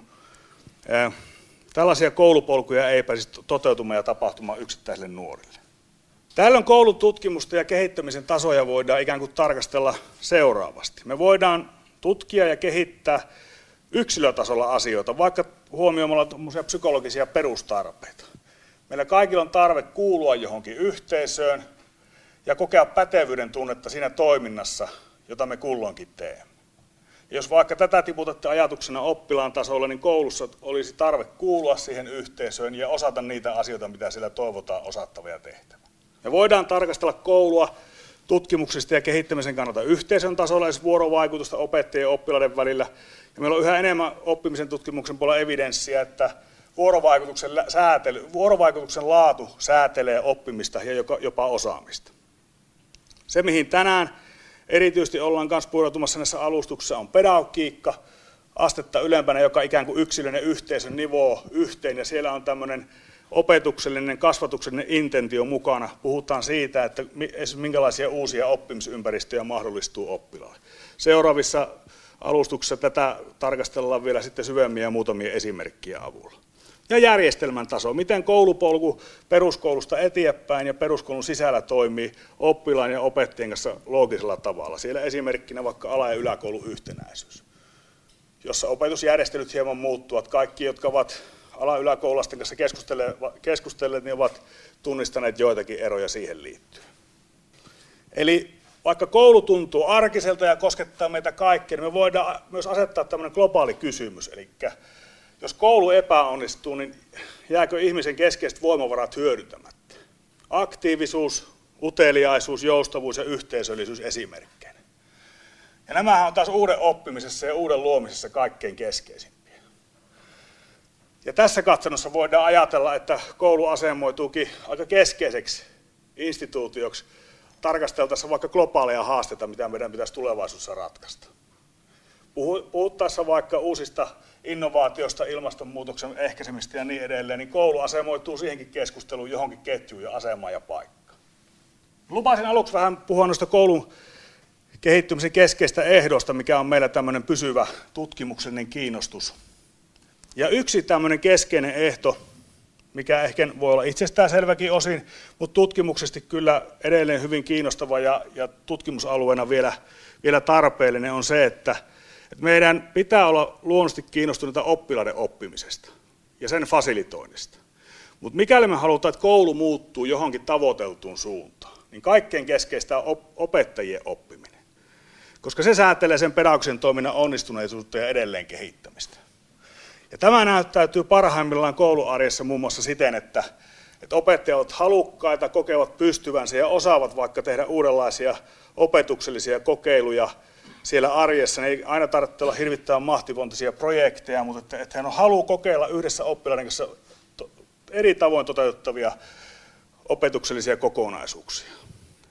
äh, tällaisia koulupolkuja ei pääsisi toteutumaan ja tapahtumaan yksittäisille nuorille. Tällöin koulututkimusta ja kehittämisen tasoja voidaan ikään kuin tarkastella seuraavasti. Me voidaan tutkia ja kehittää yksilötasolla asioita, vaikka huomioimalla psykologisia perustarpeita. Meillä kaikilla on tarve kuulua johonkin yhteisöön ja kokea pätevyyden tunnetta siinä toiminnassa, jota me kulloinkin teemme. Jos vaikka tätä tiputatte ajatuksena oppilaan tasolla, niin koulussa olisi tarve kuulua siihen yhteisöön ja osata niitä asioita, mitä siellä toivotaan osattavia tehtävä. Me voidaan tarkastella koulua tutkimuksesta ja kehittämisen kannalta yhteisön tasolla, siis vuorovaikutusta opettajien ja oppilaiden välillä. Ja meillä on yhä enemmän oppimisen tutkimuksen puolella evidenssiä, että vuorovaikutuksen, säätely, vuorovaikutuksen laatu säätelee oppimista ja jopa osaamista. Se, mihin tänään erityisesti ollaan myös pureutumassa näissä alustuksissa, on pedagogiikka, astetta ylempänä, joka ikään kuin yksilöinen yhteisön nivoo yhteen, ja siellä on tämmöinen opetuksellinen, kasvatuksellinen intentio mukana. Puhutaan siitä, että minkälaisia uusia oppimisympäristöjä mahdollistuu oppilaalle. Seuraavissa alustuksissa tätä tarkastellaan vielä sitten syvemmin ja muutamia esimerkkiä avulla. Ja järjestelmän taso, miten koulupolku peruskoulusta eteenpäin ja peruskoulun sisällä toimii oppilaan ja opettajien kanssa loogisella tavalla. Siellä esimerkkinä vaikka ala- ja yläkoulun yhtenäisyys, jossa opetusjärjestelyt hieman muuttuvat. Kaikki, jotka ovat ala-yläkoululaisten kanssa keskustelleet, niin ovat tunnistaneet joitakin eroja siihen liittyen. Eli vaikka koulu tuntuu arkiselta ja koskettaa meitä kaikkia, niin me voidaan myös asettaa tämmöinen globaali kysymys. Eli jos koulu epäonnistuu, niin jääkö ihmisen keskeiset voimavarat hyödyntämättä? Aktiivisuus, uteliaisuus, joustavuus ja yhteisöllisyys esimerkkeinä. Ja nämähän on taas uuden oppimisessa ja uuden luomisessa kaikkein keskeisin. Ja tässä katsannossa voidaan ajatella, että koulu asemoituukin aika keskeiseksi instituutioksi tarkasteltaessa vaikka globaaleja haasteita, mitä meidän pitäisi tulevaisuudessa ratkaista. Puhuttaessa vaikka uusista innovaatioista, ilmastonmuutoksen ehkäisemistä ja niin edelleen, niin koulu asemoituu siihenkin keskusteluun johonkin ketjuun ja asemaan ja paikkaan. Lupasin aluksi vähän puhua noista koulun kehittymisen keskeistä ehdosta, mikä on meillä tämmöinen pysyvä tutkimuksellinen kiinnostus ja yksi tämmöinen keskeinen ehto, mikä ehkä voi olla itsestäänselväkin osin, mutta tutkimuksesti kyllä edelleen hyvin kiinnostava ja, ja tutkimusalueena vielä, vielä tarpeellinen on se, että, että meidän pitää olla luonnollisesti kiinnostuneita oppilaiden oppimisesta ja sen fasilitoinnista. Mutta mikäli me halutaan, että koulu muuttuu johonkin tavoiteltuun suuntaan, niin kaikkein keskeistä on opettajien oppiminen. Koska se säätelee sen pedagogisen toiminnan onnistuneisuutta ja edelleen kehittämistä. Ja tämä näyttäytyy parhaimmillaan kouluarjessa muun muassa siten, että, että opettajat ovat halukkaita, kokevat pystyvänsä ja osaavat vaikka tehdä uudenlaisia opetuksellisia kokeiluja siellä arjessa. Ne ei aina tarvitse olla hirvittävän mahtivontaisia projekteja, mutta että, että hän on halu kokeilla yhdessä oppilaiden kanssa eri tavoin toteutettavia opetuksellisia kokonaisuuksia.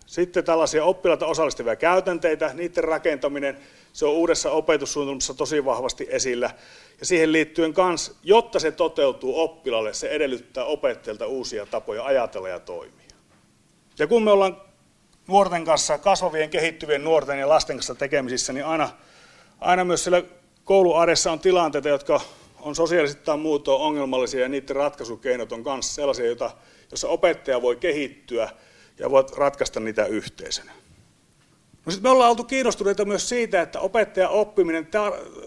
Sitten tällaisia oppilaita osallistavia käytänteitä, niiden rakentaminen, se on uudessa opetussuunnitelmassa tosi vahvasti esillä. Ja siihen liittyen myös, jotta se toteutuu oppilalle, se edellyttää opettajalta uusia tapoja ajatella ja toimia. Ja kun me ollaan nuorten kanssa, kasvavien, kehittyvien nuorten ja lasten kanssa tekemisissä, niin aina, aina myös siellä kouluarjessa on tilanteita, jotka on sosiaalisesti tai muutoin ongelmallisia ja niiden ratkaisukeinot on myös sellaisia, joita, joissa opettaja voi kehittyä ja voit ratkaista niitä yhteisönä. No sitten me ollaan oltu kiinnostuneita myös siitä, että opettajan oppiminen, tar-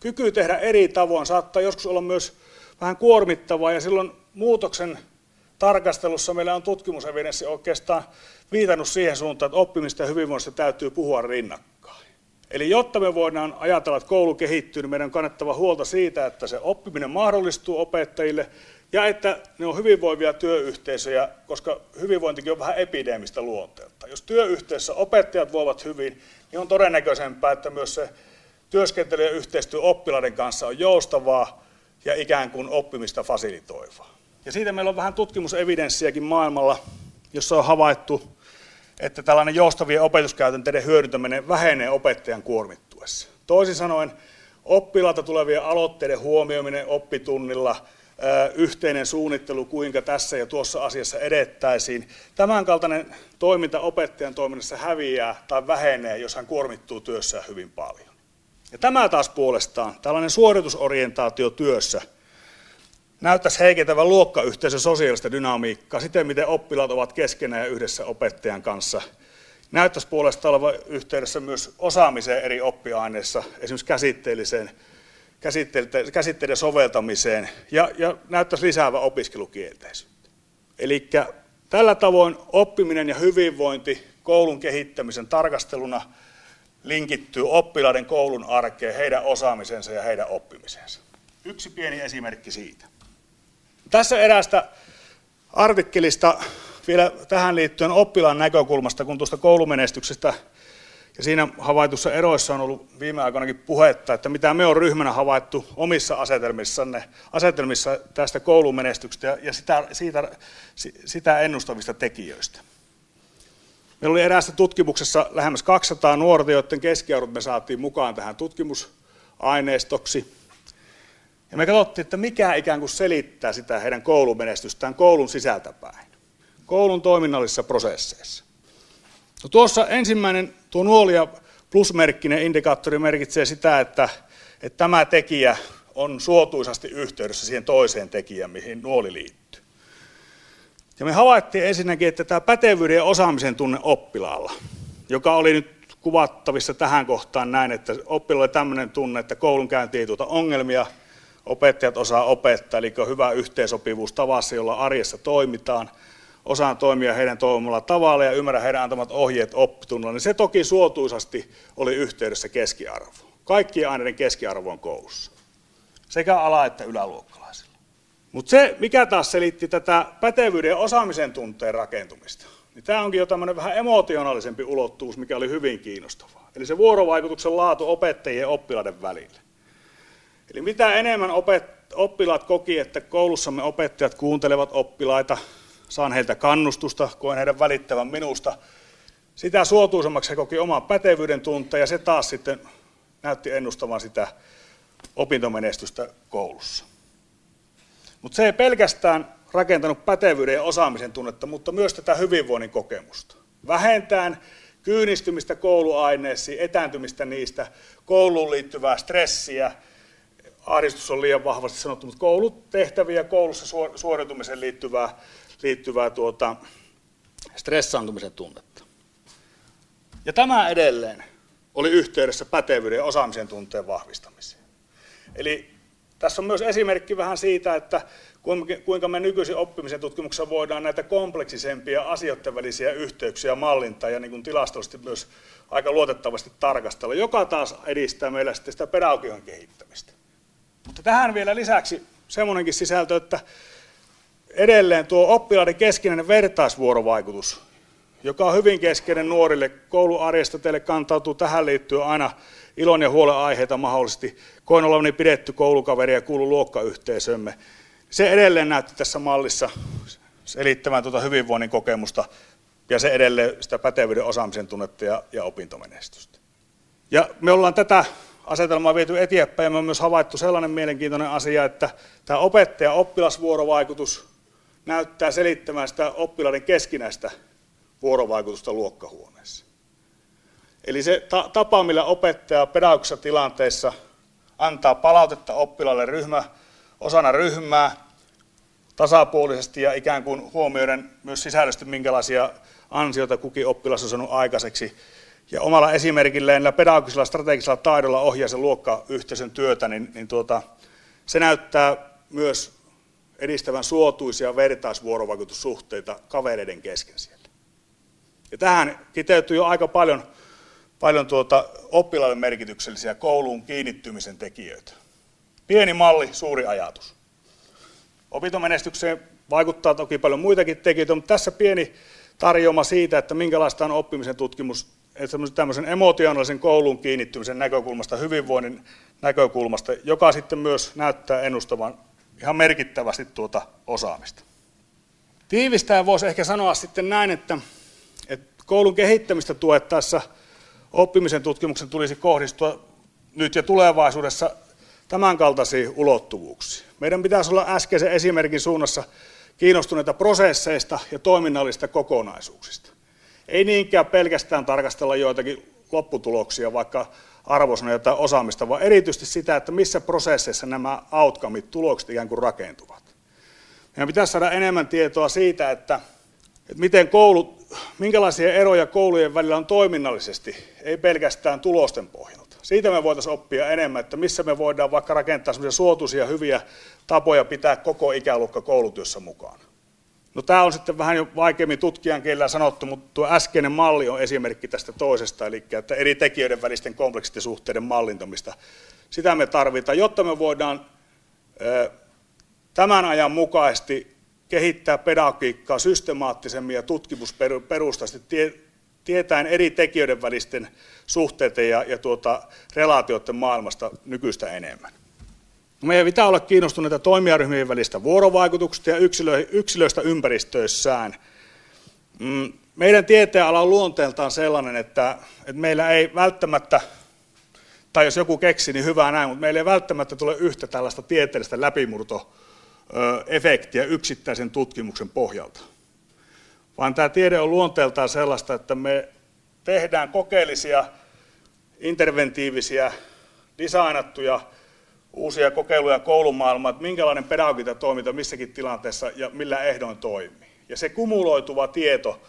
kyky tehdä eri tavoin saattaa joskus olla myös vähän kuormittavaa ja silloin muutoksen tarkastelussa meillä on tutkimusevidenssi oikeastaan viitannut siihen suuntaan, että oppimista ja hyvinvoinnista täytyy puhua rinnakkain. Eli jotta me voidaan ajatella, että koulu kehittyy, niin meidän on kannettava huolta siitä, että se oppiminen mahdollistuu opettajille ja että ne on hyvinvoivia työyhteisöjä, koska hyvinvointikin on vähän epidemistä luonteelta. Jos työyhteisössä opettajat voivat hyvin, niin on todennäköisempää, että myös se työskentely ja yhteistyö oppilaiden kanssa on joustavaa ja ikään kuin oppimista fasilitoivaa. Ja siitä meillä on vähän tutkimusevidenssiäkin maailmalla, jossa on havaittu, että tällainen joustavien opetuskäytänteiden hyödyntäminen vähenee opettajan kuormittuessa. Toisin sanoen oppilaalta tulevien aloitteiden huomioiminen oppitunnilla, yhteinen suunnittelu, kuinka tässä ja tuossa asiassa edettäisiin. Tämänkaltainen toiminta opettajan toiminnassa häviää tai vähenee, jos hän kuormittuu työssään hyvin paljon. Ja tämä taas puolestaan, tällainen suoritusorientaatio työssä, näyttäisi heikentävän luokkayhteisön sosiaalista dynamiikkaa, siten miten oppilaat ovat keskenään ja yhdessä opettajan kanssa. Näyttäisi puolestaan olevan yhteydessä myös osaamiseen eri oppiaineissa, esimerkiksi käsitteelliseen, käsitteiden soveltamiseen, ja, ja näyttäisi lisäävän opiskelukielteisyyttä. Eli tällä tavoin oppiminen ja hyvinvointi koulun kehittämisen tarkasteluna linkittyy oppilaiden koulun arkeen, heidän osaamisensa ja heidän oppimisensa. Yksi pieni esimerkki siitä. Tässä eräästä artikkelista vielä tähän liittyen oppilaan näkökulmasta, kun tuosta koulumenestyksestä ja siinä havaitussa eroissa on ollut viime aikoinakin puhetta, että mitä me on ryhmänä havaittu omissa asetelmissanne, asetelmissa tästä koulumenestyksestä ja sitä, siitä, sitä ennustavista tekijöistä. Meillä oli eräässä tutkimuksessa lähemmäs 200 nuorta, joiden keskiarvot me saatiin mukaan tähän tutkimusaineistoksi. Ja me katsottiin, että mikä ikään kuin selittää sitä heidän koulumenestystään koulun sisältäpäin, koulun toiminnallisissa prosesseissa. No tuossa ensimmäinen, tuo nuolia plusmerkkinen indikaattori merkitsee sitä, että, että tämä tekijä on suotuisasti yhteydessä siihen toiseen tekijään, mihin nuoli liittyy. Ja me havaittiin ensinnäkin, että tämä pätevyyden ja osaamisen tunne oppilaalla, joka oli nyt kuvattavissa tähän kohtaan näin, että oppilaalla oli tämmöinen tunne, että koulunkäynti ei tuota ongelmia, opettajat osaa opettaa, eli on hyvä yhteensopivuus tavassa, jolla arjessa toimitaan, osaan toimia heidän toivomalla tavalla ja ymmärrä heidän antamat ohjeet oppitunnilla, niin se toki suotuisasti oli yhteydessä keskiarvoon. Kaikkien aineiden keskiarvo on koulussa, sekä ala- että yläluokkalaisilla. Mutta se, mikä taas selitti tätä pätevyyden ja osaamisen tunteen rakentumista, niin tämä onkin jo tämmöinen vähän emotionaalisempi ulottuvuus, mikä oli hyvin kiinnostavaa. Eli se vuorovaikutuksen laatu opettajien ja oppilaiden välillä. Eli mitä enemmän opet- oppilaat koki, että koulussamme opettajat kuuntelevat oppilaita, saan heiltä kannustusta, koen heidän välittävän minusta, sitä suotuisemmaksi he koki oman pätevyyden tunteen ja se taas sitten näytti ennustavan sitä opintomenestystä koulussa. Mutta se ei pelkästään rakentanut pätevyyden ja osaamisen tunnetta, mutta myös tätä hyvinvoinnin kokemusta. Vähentään kyynistymistä kouluaineisiin, etääntymistä niistä, kouluun liittyvää stressiä, ahdistus on liian vahvasti sanottu, mutta koulutehtäviä koulussa suoriutumiseen liittyvää, liittyvää tuota, stressaantumisen tunnetta. Ja tämä edelleen oli yhteydessä pätevyyden ja osaamisen tunteen vahvistamiseen. Eli tässä on myös esimerkki vähän siitä, että kuinka me nykyisin oppimisen tutkimuksessa voidaan näitä kompleksisempia asioiden välisiä yhteyksiä mallintaa ja niin kuin tilastollisesti myös aika luotettavasti tarkastella, joka taas edistää meillä sitten sitä pedagogian kehittämistä. Mutta tähän vielä lisäksi semmoinenkin sisältö, että edelleen tuo oppilaiden keskinäinen vertaisvuorovaikutus, joka on hyvin keskeinen nuorille. Kouluarjesta teille kantautuu tähän liittyen aina ilon ja huolen aiheita mahdollisesti. Koin olevani pidetty koulukaveri ja kuulu luokkayhteisömme. Se edelleen näytti tässä mallissa selittämään tuota hyvinvoinnin kokemusta ja se edelleen sitä pätevyyden osaamisen tunnetta ja, ja opintomenestystä. Ja me ollaan tätä asetelmaa viety eteenpäin ja me on myös havaittu sellainen mielenkiintoinen asia, että tämä opettaja-oppilasvuorovaikutus näyttää selittämään sitä oppilaiden keskinäistä vuorovaikutusta luokkahuoneessa. Eli se ta- tapa, millä opettaja pedagogisissa tilanteissa antaa palautetta oppilaalle ryhmä, osana ryhmää tasapuolisesti ja ikään kuin huomioiden myös sisällöllisesti, minkälaisia ansioita kukin oppilas on saanut aikaiseksi, ja omalla esimerkilleen ja pedagogisella strategisella taidolla ohjaa sen luokkayhteisön työtä, niin, niin tuota, se näyttää myös edistävän suotuisia vertaisvuorovaikutussuhteita kavereiden kesken siellä. Ja tähän kiteytyy jo aika paljon paljon tuota oppilaille merkityksellisiä kouluun kiinnittymisen tekijöitä. Pieni malli, suuri ajatus. Opintomenestykseen vaikuttaa toki paljon muitakin tekijöitä, mutta tässä pieni tarjoama siitä, että minkälaista on oppimisen tutkimus tämmöisen emotionaalisen kouluun kiinnittymisen näkökulmasta, hyvinvoinnin näkökulmasta, joka sitten myös näyttää ennustavan ihan merkittävästi tuota osaamista. Tiivistäen voisi ehkä sanoa sitten näin, että, että koulun kehittämistä tuettaessa oppimisen tutkimuksen tulisi kohdistua nyt ja tulevaisuudessa tämänkaltaisiin ulottuvuuksiin. Meidän pitäisi olla äskeisen esimerkin suunnassa kiinnostuneita prosesseista ja toiminnallisista kokonaisuuksista. Ei niinkään pelkästään tarkastella joitakin lopputuloksia, vaikka arvosana jotain osaamista, vaan erityisesti sitä, että missä prosesseissa nämä outcomeit, tulokset ikään kuin rakentuvat. Meidän pitäisi saada enemmän tietoa siitä, että, että miten koulut, minkälaisia eroja koulujen välillä on toiminnallisesti, ei pelkästään tulosten pohjalta. Siitä me voitaisiin oppia enemmän, että missä me voidaan vaikka rakentaa suotuisia hyviä tapoja pitää koko ikäluokka koulutyössä mukaan. No tämä on sitten vähän jo vaikeammin tutkijan kielellä sanottu, mutta tuo äskeinen malli on esimerkki tästä toisesta, eli että eri tekijöiden välisten kompleksitesuhteiden mallintamista. Sitä me tarvitaan, jotta me voidaan tämän ajan mukaisesti kehittää pedagogiikkaa systemaattisemmin ja tutkimusperustaisesti tietäen eri tekijöiden välisten suhteiden ja, ja tuota, relaatioiden maailmasta nykyistä enemmän. Meidän pitää olla kiinnostuneita toimijaryhmien välistä vuorovaikutuksista ja yksilöistä ympäristöissään. Mm, meidän tieteenala on luonteeltaan sellainen, että, että meillä ei välttämättä, tai jos joku keksi, niin hyvä näin, mutta meillä ei välttämättä tule yhtä tällaista tieteellistä läpimurtoefektiä yksittäisen tutkimuksen pohjalta. Vaan tämä tiede on luonteeltaan sellaista, että me tehdään kokeellisia, interventiivisia, designattuja uusia kokeiluja koulumaailmaan, että minkälainen pedagogita toiminta missäkin tilanteessa ja millä ehdoin toimii. Ja se kumuloituva tieto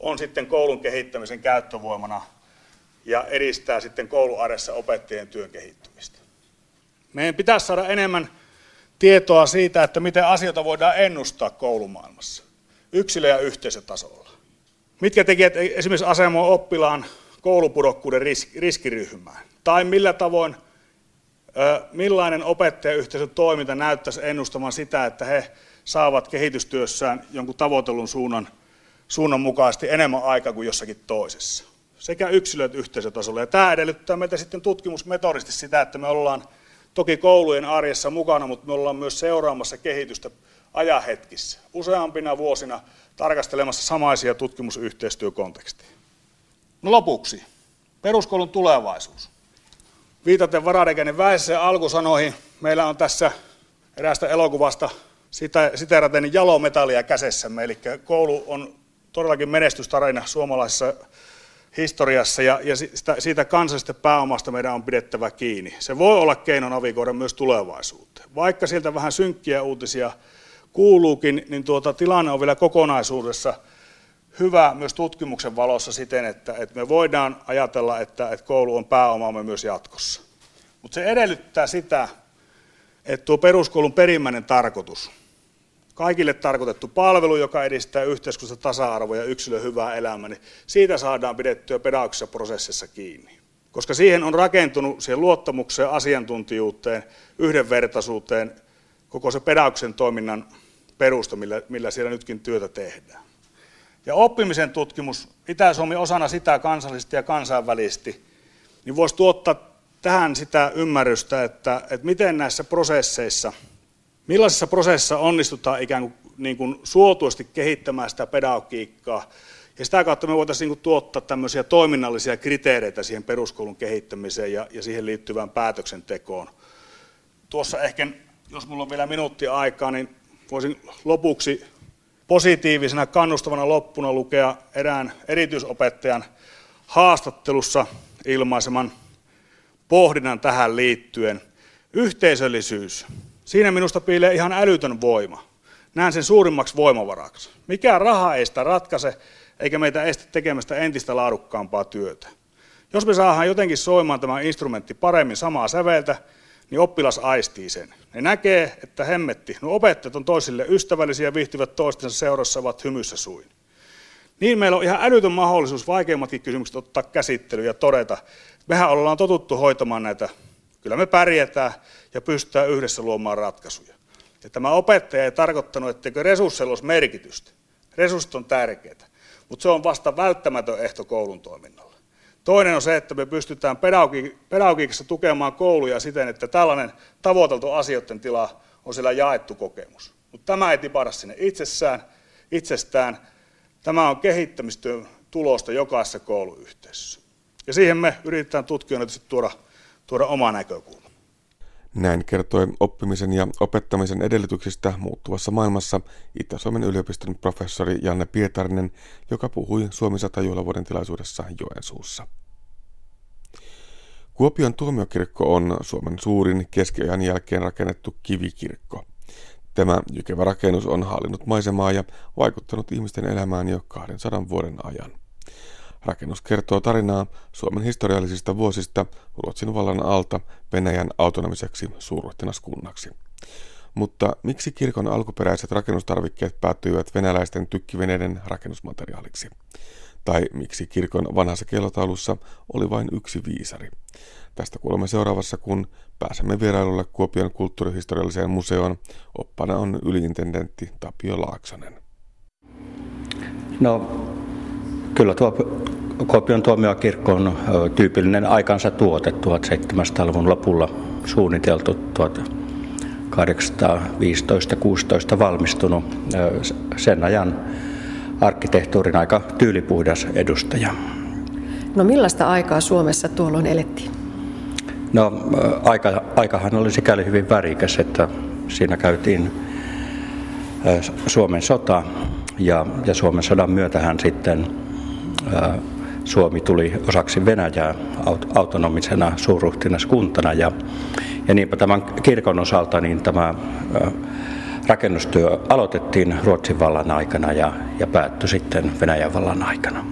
on sitten koulun kehittämisen käyttövoimana ja edistää sitten kouluarjessa opettajien työn kehittymistä. Meidän pitäisi saada enemmän tietoa siitä, että miten asioita voidaan ennustaa koulumaailmassa, yksilö- ja yhteisötasolla. Mitkä tekijät esimerkiksi asemoi oppilaan koulupudokkuuden riskiryhmään, tai millä tavoin millainen opettajayhteisön toiminta näyttäisi ennustamaan sitä, että he saavat kehitystyössään jonkun tavoitellun suunnan, suunnan mukaisesti enemmän aikaa kuin jossakin toisessa. Sekä yksilö- että yhteisötasolla. Ja tämä edellyttää meiltä sitten tutkimusmetodisesti sitä, että me ollaan toki koulujen arjessa mukana, mutta me ollaan myös seuraamassa kehitystä ajahetkissä. Useampina vuosina tarkastelemassa samaisia tutkimusyhteistyökonteksteja. No lopuksi, peruskoulun tulevaisuus. Viitaten Varadekenin väiseen alkusanoihin, meillä on tässä eräästä elokuvasta sitä, siteraten jalometallia käsessämme, eli koulu on todellakin menestystarina suomalaisessa historiassa ja, ja sitä, siitä kansallisesta pääomasta meidän on pidettävä kiinni. Se voi olla keino navigoida myös tulevaisuuteen. Vaikka sieltä vähän synkkiä uutisia kuuluukin, niin tuota, tilanne on vielä kokonaisuudessa – hyvä myös tutkimuksen valossa siten, että, että me voidaan ajatella, että, että koulu on pääomamme myös jatkossa. Mutta se edellyttää sitä, että tuo peruskoulun perimmäinen tarkoitus, kaikille tarkoitettu palvelu, joka edistää yhteiskunnassa tasa-arvoa ja yksilön hyvää elämää, niin siitä saadaan pidettyä pedagogisessa prosessissa kiinni. Koska siihen on rakentunut siihen luottamukseen, asiantuntijuuteen, yhdenvertaisuuteen, koko se pedagogisen toiminnan perusta, millä, millä siellä nytkin työtä tehdään. Ja oppimisen tutkimus Itä-Suomi osana sitä kansallisesti ja kansainvälisesti, niin voisi tuottaa tähän sitä ymmärrystä, että, että miten näissä prosesseissa, millaisissa prosesseissa onnistutaan ikään kuin, niin kuin suotuisesti kehittämään sitä pedagogiikkaa, ja sitä kautta me voitaisiin niin tuottaa tämmöisiä toiminnallisia kriteereitä siihen peruskoulun kehittämiseen ja, ja siihen liittyvään päätöksentekoon. Tuossa ehkä, jos minulla on vielä minuutti aikaa, niin voisin lopuksi positiivisena kannustavana loppuna lukea erään erityisopettajan haastattelussa ilmaiseman pohdinnan tähän liittyen. Yhteisöllisyys. Siinä minusta piilee ihan älytön voima. Näen sen suurimmaksi voimavaraksi. Mikään raha ei sitä ratkaise, eikä meitä estä tekemästä entistä laadukkaampaa työtä. Jos me saadaan jotenkin soimaan tämä instrumentti paremmin samaa säveltä, niin oppilas aistii sen. Ne näkee, että hemmetti, no opettajat on toisille ystävällisiä viihtyvät toistensa seurassa, ovat hymyssä suin. niin meillä on ihan älytön mahdollisuus vaikeimmatkin kysymykset ottaa käsittelyyn ja todeta. Mehän ollaan totuttu hoitamaan näitä. Kyllä me pärjätään ja pystytään yhdessä luomaan ratkaisuja. Ja tämä opettaja ei tarkoittanut, etteikö resursseilla olisi merkitystä. Resurssit on tärkeitä, mutta se on vasta välttämätön ehto koulun toiminnalle. Toinen on se, että me pystytään pedagogiikassa tukemaan kouluja siten, että tällainen tavoiteltu asioiden tila on siellä jaettu kokemus. Mutta tämä ei tipahda sinne itsessään, itsestään. Tämä on kehittämistyön tulosta jokaisessa kouluyhteisössä. Ja siihen me yritetään tutkijoina tuoda, tuoda oma näkökulma. Näin kertoi oppimisen ja opettamisen edellytyksistä muuttuvassa maailmassa Itä-Suomen yliopiston professori Janne Pietarinen, joka puhui Suomi 100 juhlavuoden tilaisuudessa Joensuussa. Kuopion tuomiokirkko on Suomen suurin keskiajan jälkeen rakennettu kivikirkko. Tämä jykevä rakennus on hallinnut maisemaa ja vaikuttanut ihmisten elämään jo 200 vuoden ajan. Rakennus kertoo tarinaa Suomen historiallisista vuosista Ruotsin vallan alta Venäjän autonomiseksi suurruhtinaskunnaksi. Mutta miksi kirkon alkuperäiset rakennustarvikkeet päättyivät venäläisten tykkiveneiden rakennusmateriaaliksi? Tai miksi kirkon vanhassa kellotaulussa oli vain yksi viisari? Tästä kuulemme seuraavassa, kun pääsemme vierailulle Kuopion kulttuurihistorialliseen museoon. Oppana on yliintendentti Tapio Laaksonen. No, kyllä tuo Kuopion tuomiokirkko on tyypillinen aikansa tuote 1700-luvun lopulla suunniteltu 1815-16 valmistunut sen ajan arkkitehtuurin aika tyylipuhdas edustaja. No millaista aikaa Suomessa tuolloin elettiin? No aika, aikahan oli sikäli hyvin värikäs, että siinä käytiin Suomen sota ja, ja Suomen sodan myötähän sitten Suomi tuli osaksi Venäjää autonomisena suurruhtinaskuntana ja, ja niinpä tämän kirkon osalta niin tämä rakennustyö aloitettiin Ruotsin vallan aikana ja, ja päättyi sitten Venäjän vallan aikana.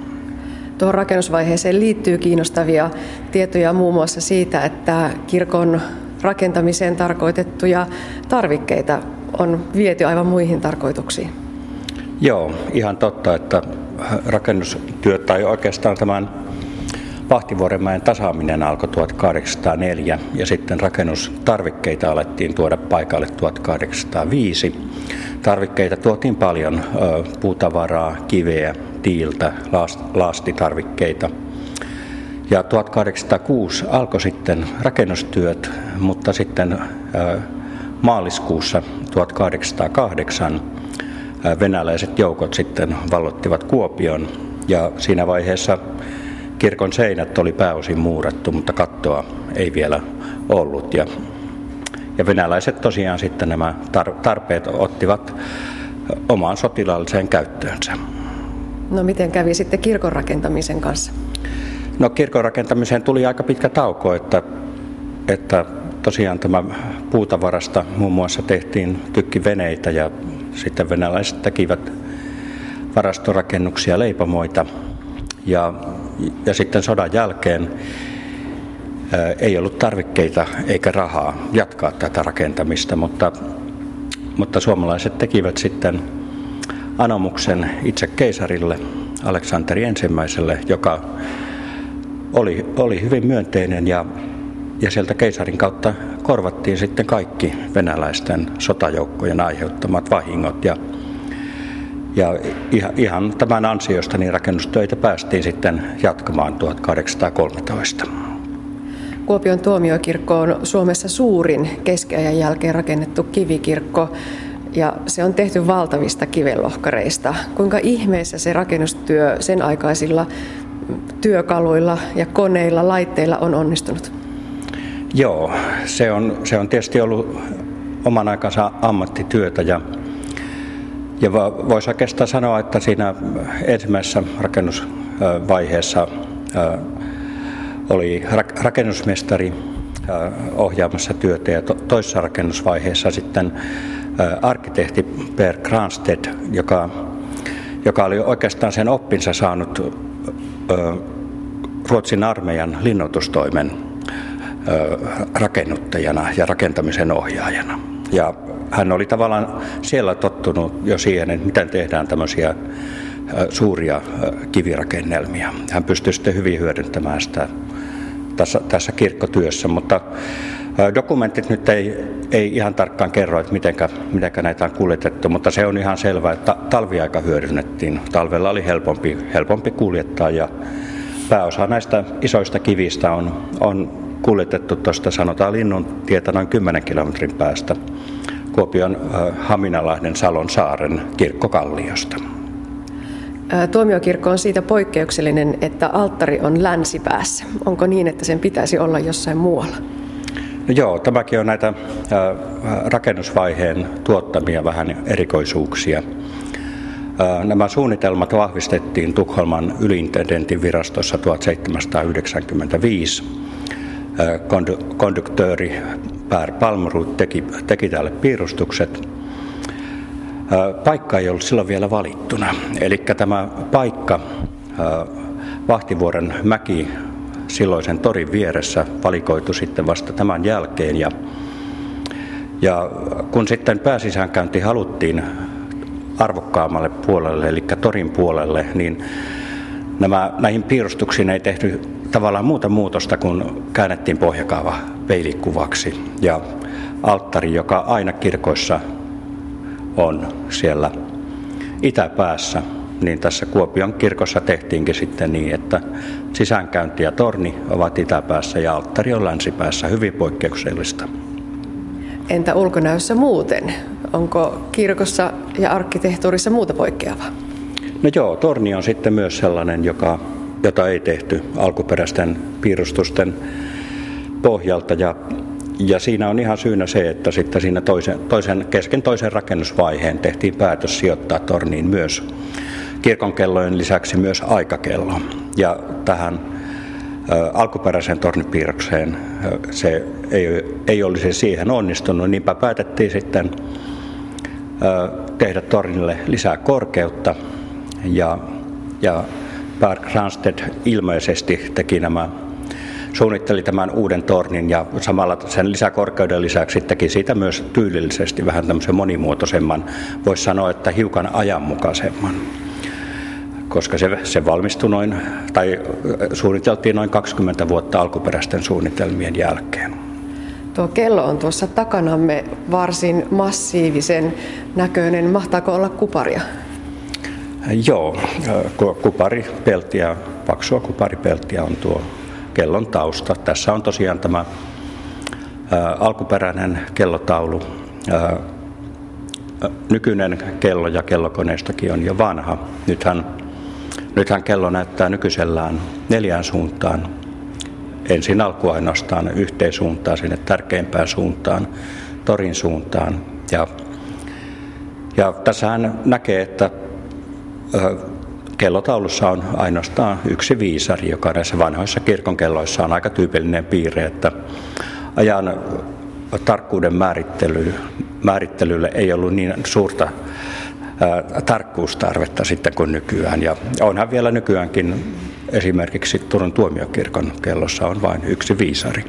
Tuohon rakennusvaiheeseen liittyy kiinnostavia tietoja muun muassa siitä, että kirkon rakentamiseen tarkoitettuja tarvikkeita on viety aivan muihin tarkoituksiin. Joo, ihan totta, että rakennustyöt tai oikeastaan tämän Vahtivuorenmäen tasaaminen alkoi 1804 ja sitten rakennustarvikkeita alettiin tuoda paikalle 1805. Tarvikkeita tuotiin paljon, puutavaraa, kiveä, tiiltä, laastitarvikkeita. Ja 1806 alkoi sitten rakennustyöt, mutta sitten maaliskuussa 1808 venäläiset joukot sitten vallottivat Kuopion ja siinä vaiheessa kirkon seinät oli pääosin muurattu, mutta kattoa ei vielä ollut. Ja, ja venäläiset tosiaan sitten nämä tarpeet ottivat omaan sotilaalliseen käyttöönsä. No miten kävi sitten kirkon rakentamisen kanssa? No kirkon rakentamiseen tuli aika pitkä tauko, että, että tosiaan tämä puutavarasta muun muassa tehtiin tykkiveneitä ja sitten venäläiset tekivät varastorakennuksia, leipomoita. Ja, ja sitten sodan jälkeen ää, ei ollut tarvikkeita eikä rahaa jatkaa tätä rakentamista, mutta, mutta suomalaiset tekivät sitten anomuksen itse keisarille, Aleksanteri ensimmäiselle, joka oli, oli hyvin myönteinen ja, ja sieltä keisarin kautta korvattiin sitten kaikki venäläisten sotajoukkojen aiheuttamat vahingot ja ja ihan tämän ansiosta niin rakennustöitä päästiin sitten jatkamaan 1813. Kuopion tuomiokirkko on Suomessa suurin keskiajan jälkeen rakennettu kivikirkko ja se on tehty valtavista kivenlohkareista. Kuinka ihmeessä se rakennustyö sen aikaisilla työkaluilla ja koneilla, laitteilla on onnistunut? Joo, se on, se on tietysti ollut oman aikansa ammattityötä ja ja voisi oikeastaan sanoa, että siinä ensimmäisessä rakennusvaiheessa oli rakennusmestari ohjaamassa työtä ja toisessa rakennusvaiheessa sitten arkkitehti Per Granstedt, joka, joka oli oikeastaan sen oppinsa saanut Ruotsin armeijan linnoitustoimen rakennuttajana ja rakentamisen ohjaajana. Ja hän oli tavallaan siellä tottunut jo siihen, että miten tehdään tämmöisiä suuria kivirakennelmia. Hän pystyi sitten hyvin hyödyntämään sitä tässä, tässä kirkkotyössä, mutta Dokumentit nyt ei, ei ihan tarkkaan kerro, että mitenkä, mitenkä näitä on kuljetettu, mutta se on ihan selvää, että talviaika hyödynnettiin. Talvella oli helpompi, helpompi kuljettaa ja pääosa näistä isoista kivistä on, on kuljetettu tuosta sanotaan Linnun tietä noin 10 kilometrin päästä Kuopion Haminalahden Salon saaren kirkkokalliosta. Tuomiokirkko on siitä poikkeuksellinen, että alttari on länsipäässä. Onko niin, että sen pitäisi olla jossain muualla? No joo, tämäkin on näitä rakennusvaiheen tuottamia vähän erikoisuuksia. Nämä suunnitelmat vahvistettiin Tukholman ylintendentin virastossa 1795. Konduktööri Per Palmrud teki, teki tälle piirustukset. Paikka ei ollut silloin vielä valittuna. Eli tämä paikka, Vahtivuoren mäki, silloisen torin vieressä valikoitu sitten vasta tämän jälkeen. Ja, ja kun sitten pääsisäänkäynti haluttiin arvokkaammalle puolelle, eli torin puolelle, niin nämä, näihin piirustuksiin ei tehty tavallaan muuta muutosta, kun käännettiin pohjakaava peilikuvaksi. Ja alttari, joka aina kirkoissa on siellä itäpäässä, niin tässä Kuopion kirkossa tehtiinkin sitten niin, että sisäänkäynti ja torni ovat itäpäässä ja alttari on länsipäässä, hyvin poikkeuksellista. Entä ulkonäössä muuten? Onko kirkossa ja arkkitehtuurissa muuta poikkeavaa? No joo, torni on sitten myös sellainen, joka, jota ei tehty alkuperäisten piirustusten pohjalta ja ja siinä on ihan syynä se, että sitten siinä toisen, toisen, kesken toisen rakennusvaiheen tehtiin päätös sijoittaa torniin myös kirkonkellojen lisäksi myös aikakello. Ja tähän alkuperäiseen tornipiirrokseen se ei, ei olisi siihen onnistunut, niinpä päätettiin sitten tehdä tornille lisää korkeutta ja, ja Per Gransted ilmeisesti teki nämä suunnitteli tämän uuden tornin ja samalla sen lisäkorkeuden lisäksi teki siitä myös tyylillisesti vähän tämmöisen monimuotoisemman, voisi sanoa, että hiukan ajanmukaisemman koska se, se valmistui noin, tai suunniteltiin noin 20 vuotta alkuperäisten suunnitelmien jälkeen. Tuo kello on tuossa takanamme varsin massiivisen näköinen. Mahtaako olla kuparia? Joo, kuparipeltiä, paksua kuparipeltiä on tuo kellon tausta. Tässä on tosiaan tämä alkuperäinen kellotaulu. nykyinen kello ja kellokoneistokin on jo vanha. Nythän Nythän kello näyttää nykyisellään neljään suuntaan. Ensin alku ainoastaan yhteen suuntaan, sinne tärkeimpään suuntaan, torin suuntaan. Ja, ja tässähän näkee, että kellotaulussa on ainoastaan yksi viisari, joka näissä vanhoissa kirkonkelloissa on aika tyypillinen piirre, että ajan tarkkuuden määrittely, määrittelylle ei ollut niin suurta tarkkuustarvetta sitten kuin nykyään. Ja onhan vielä nykyäänkin esimerkiksi Turun tuomiokirkon kellossa on vain yksi viisari.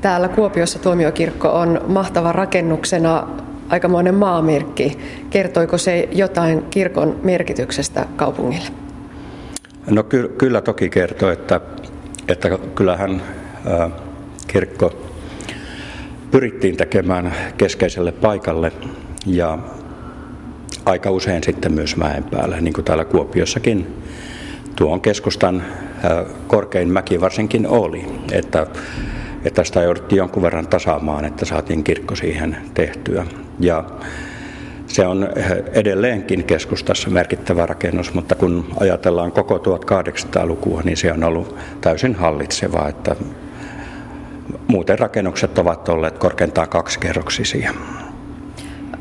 Täällä Kuopiossa tuomiokirkko on mahtava rakennuksena aikamoinen maamerkki. Kertoiko se jotain kirkon merkityksestä kaupungille? No ky- kyllä toki kertoo, että, että kyllähän ää, kirkko pyrittiin tekemään keskeiselle paikalle ja aika usein sitten myös mäen päällä, niin kuin täällä Kuopiossakin tuon keskustan korkein mäki varsinkin oli, että, että sitä jouduttiin jonkun verran tasaamaan, että saatiin kirkko siihen tehtyä. Ja se on edelleenkin keskustassa merkittävä rakennus, mutta kun ajatellaan koko 1800-lukua, niin se on ollut täysin hallitseva, että muuten rakennukset ovat olleet korkeintaan kaksikerroksisia.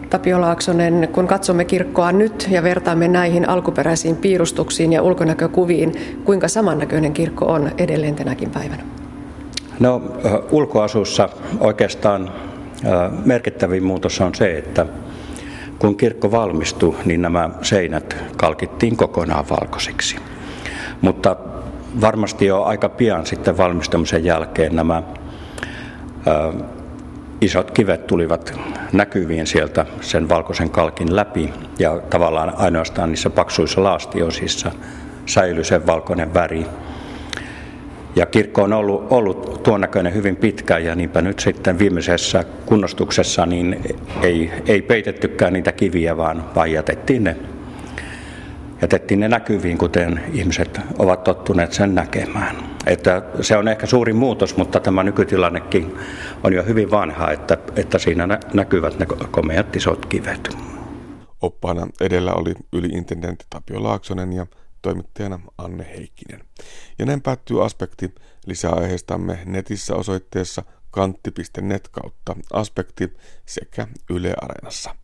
Tapio Laaksonen, kun katsomme kirkkoa nyt ja vertaamme näihin alkuperäisiin piirustuksiin ja ulkonäkökuviin, kuinka samannäköinen kirkko on edelleen tänäkin päivänä? No ulkoasussa oikeastaan merkittävin muutos on se, että kun kirkko valmistui, niin nämä seinät kalkittiin kokonaan valkoisiksi. Mutta varmasti jo aika pian sitten valmistumisen jälkeen nämä isot kivet tulivat näkyviin sieltä sen valkoisen kalkin läpi ja tavallaan ainoastaan niissä paksuissa laastiosissa säilyi sen valkoinen väri. Ja kirkko on ollut, ollut tuon näköinen hyvin pitkään ja niinpä nyt sitten viimeisessä kunnostuksessa niin ei, ei peitettykään niitä kiviä, vaan, vaan jätettiin ne jätettiin ne näkyviin, kuten ihmiset ovat tottuneet sen näkemään. Että se on ehkä suuri muutos, mutta tämä nykytilannekin on jo hyvin vanha, että, että siinä näkyvät ne komeat isot kivet. Oppaana edellä oli yliintendentti Tapio Laaksonen ja toimittajana Anne Heikkinen. Ja näin päättyy aspekti. Lisää aiheistamme netissä osoitteessa kantti.net kautta aspekti sekä Yle Areenassa.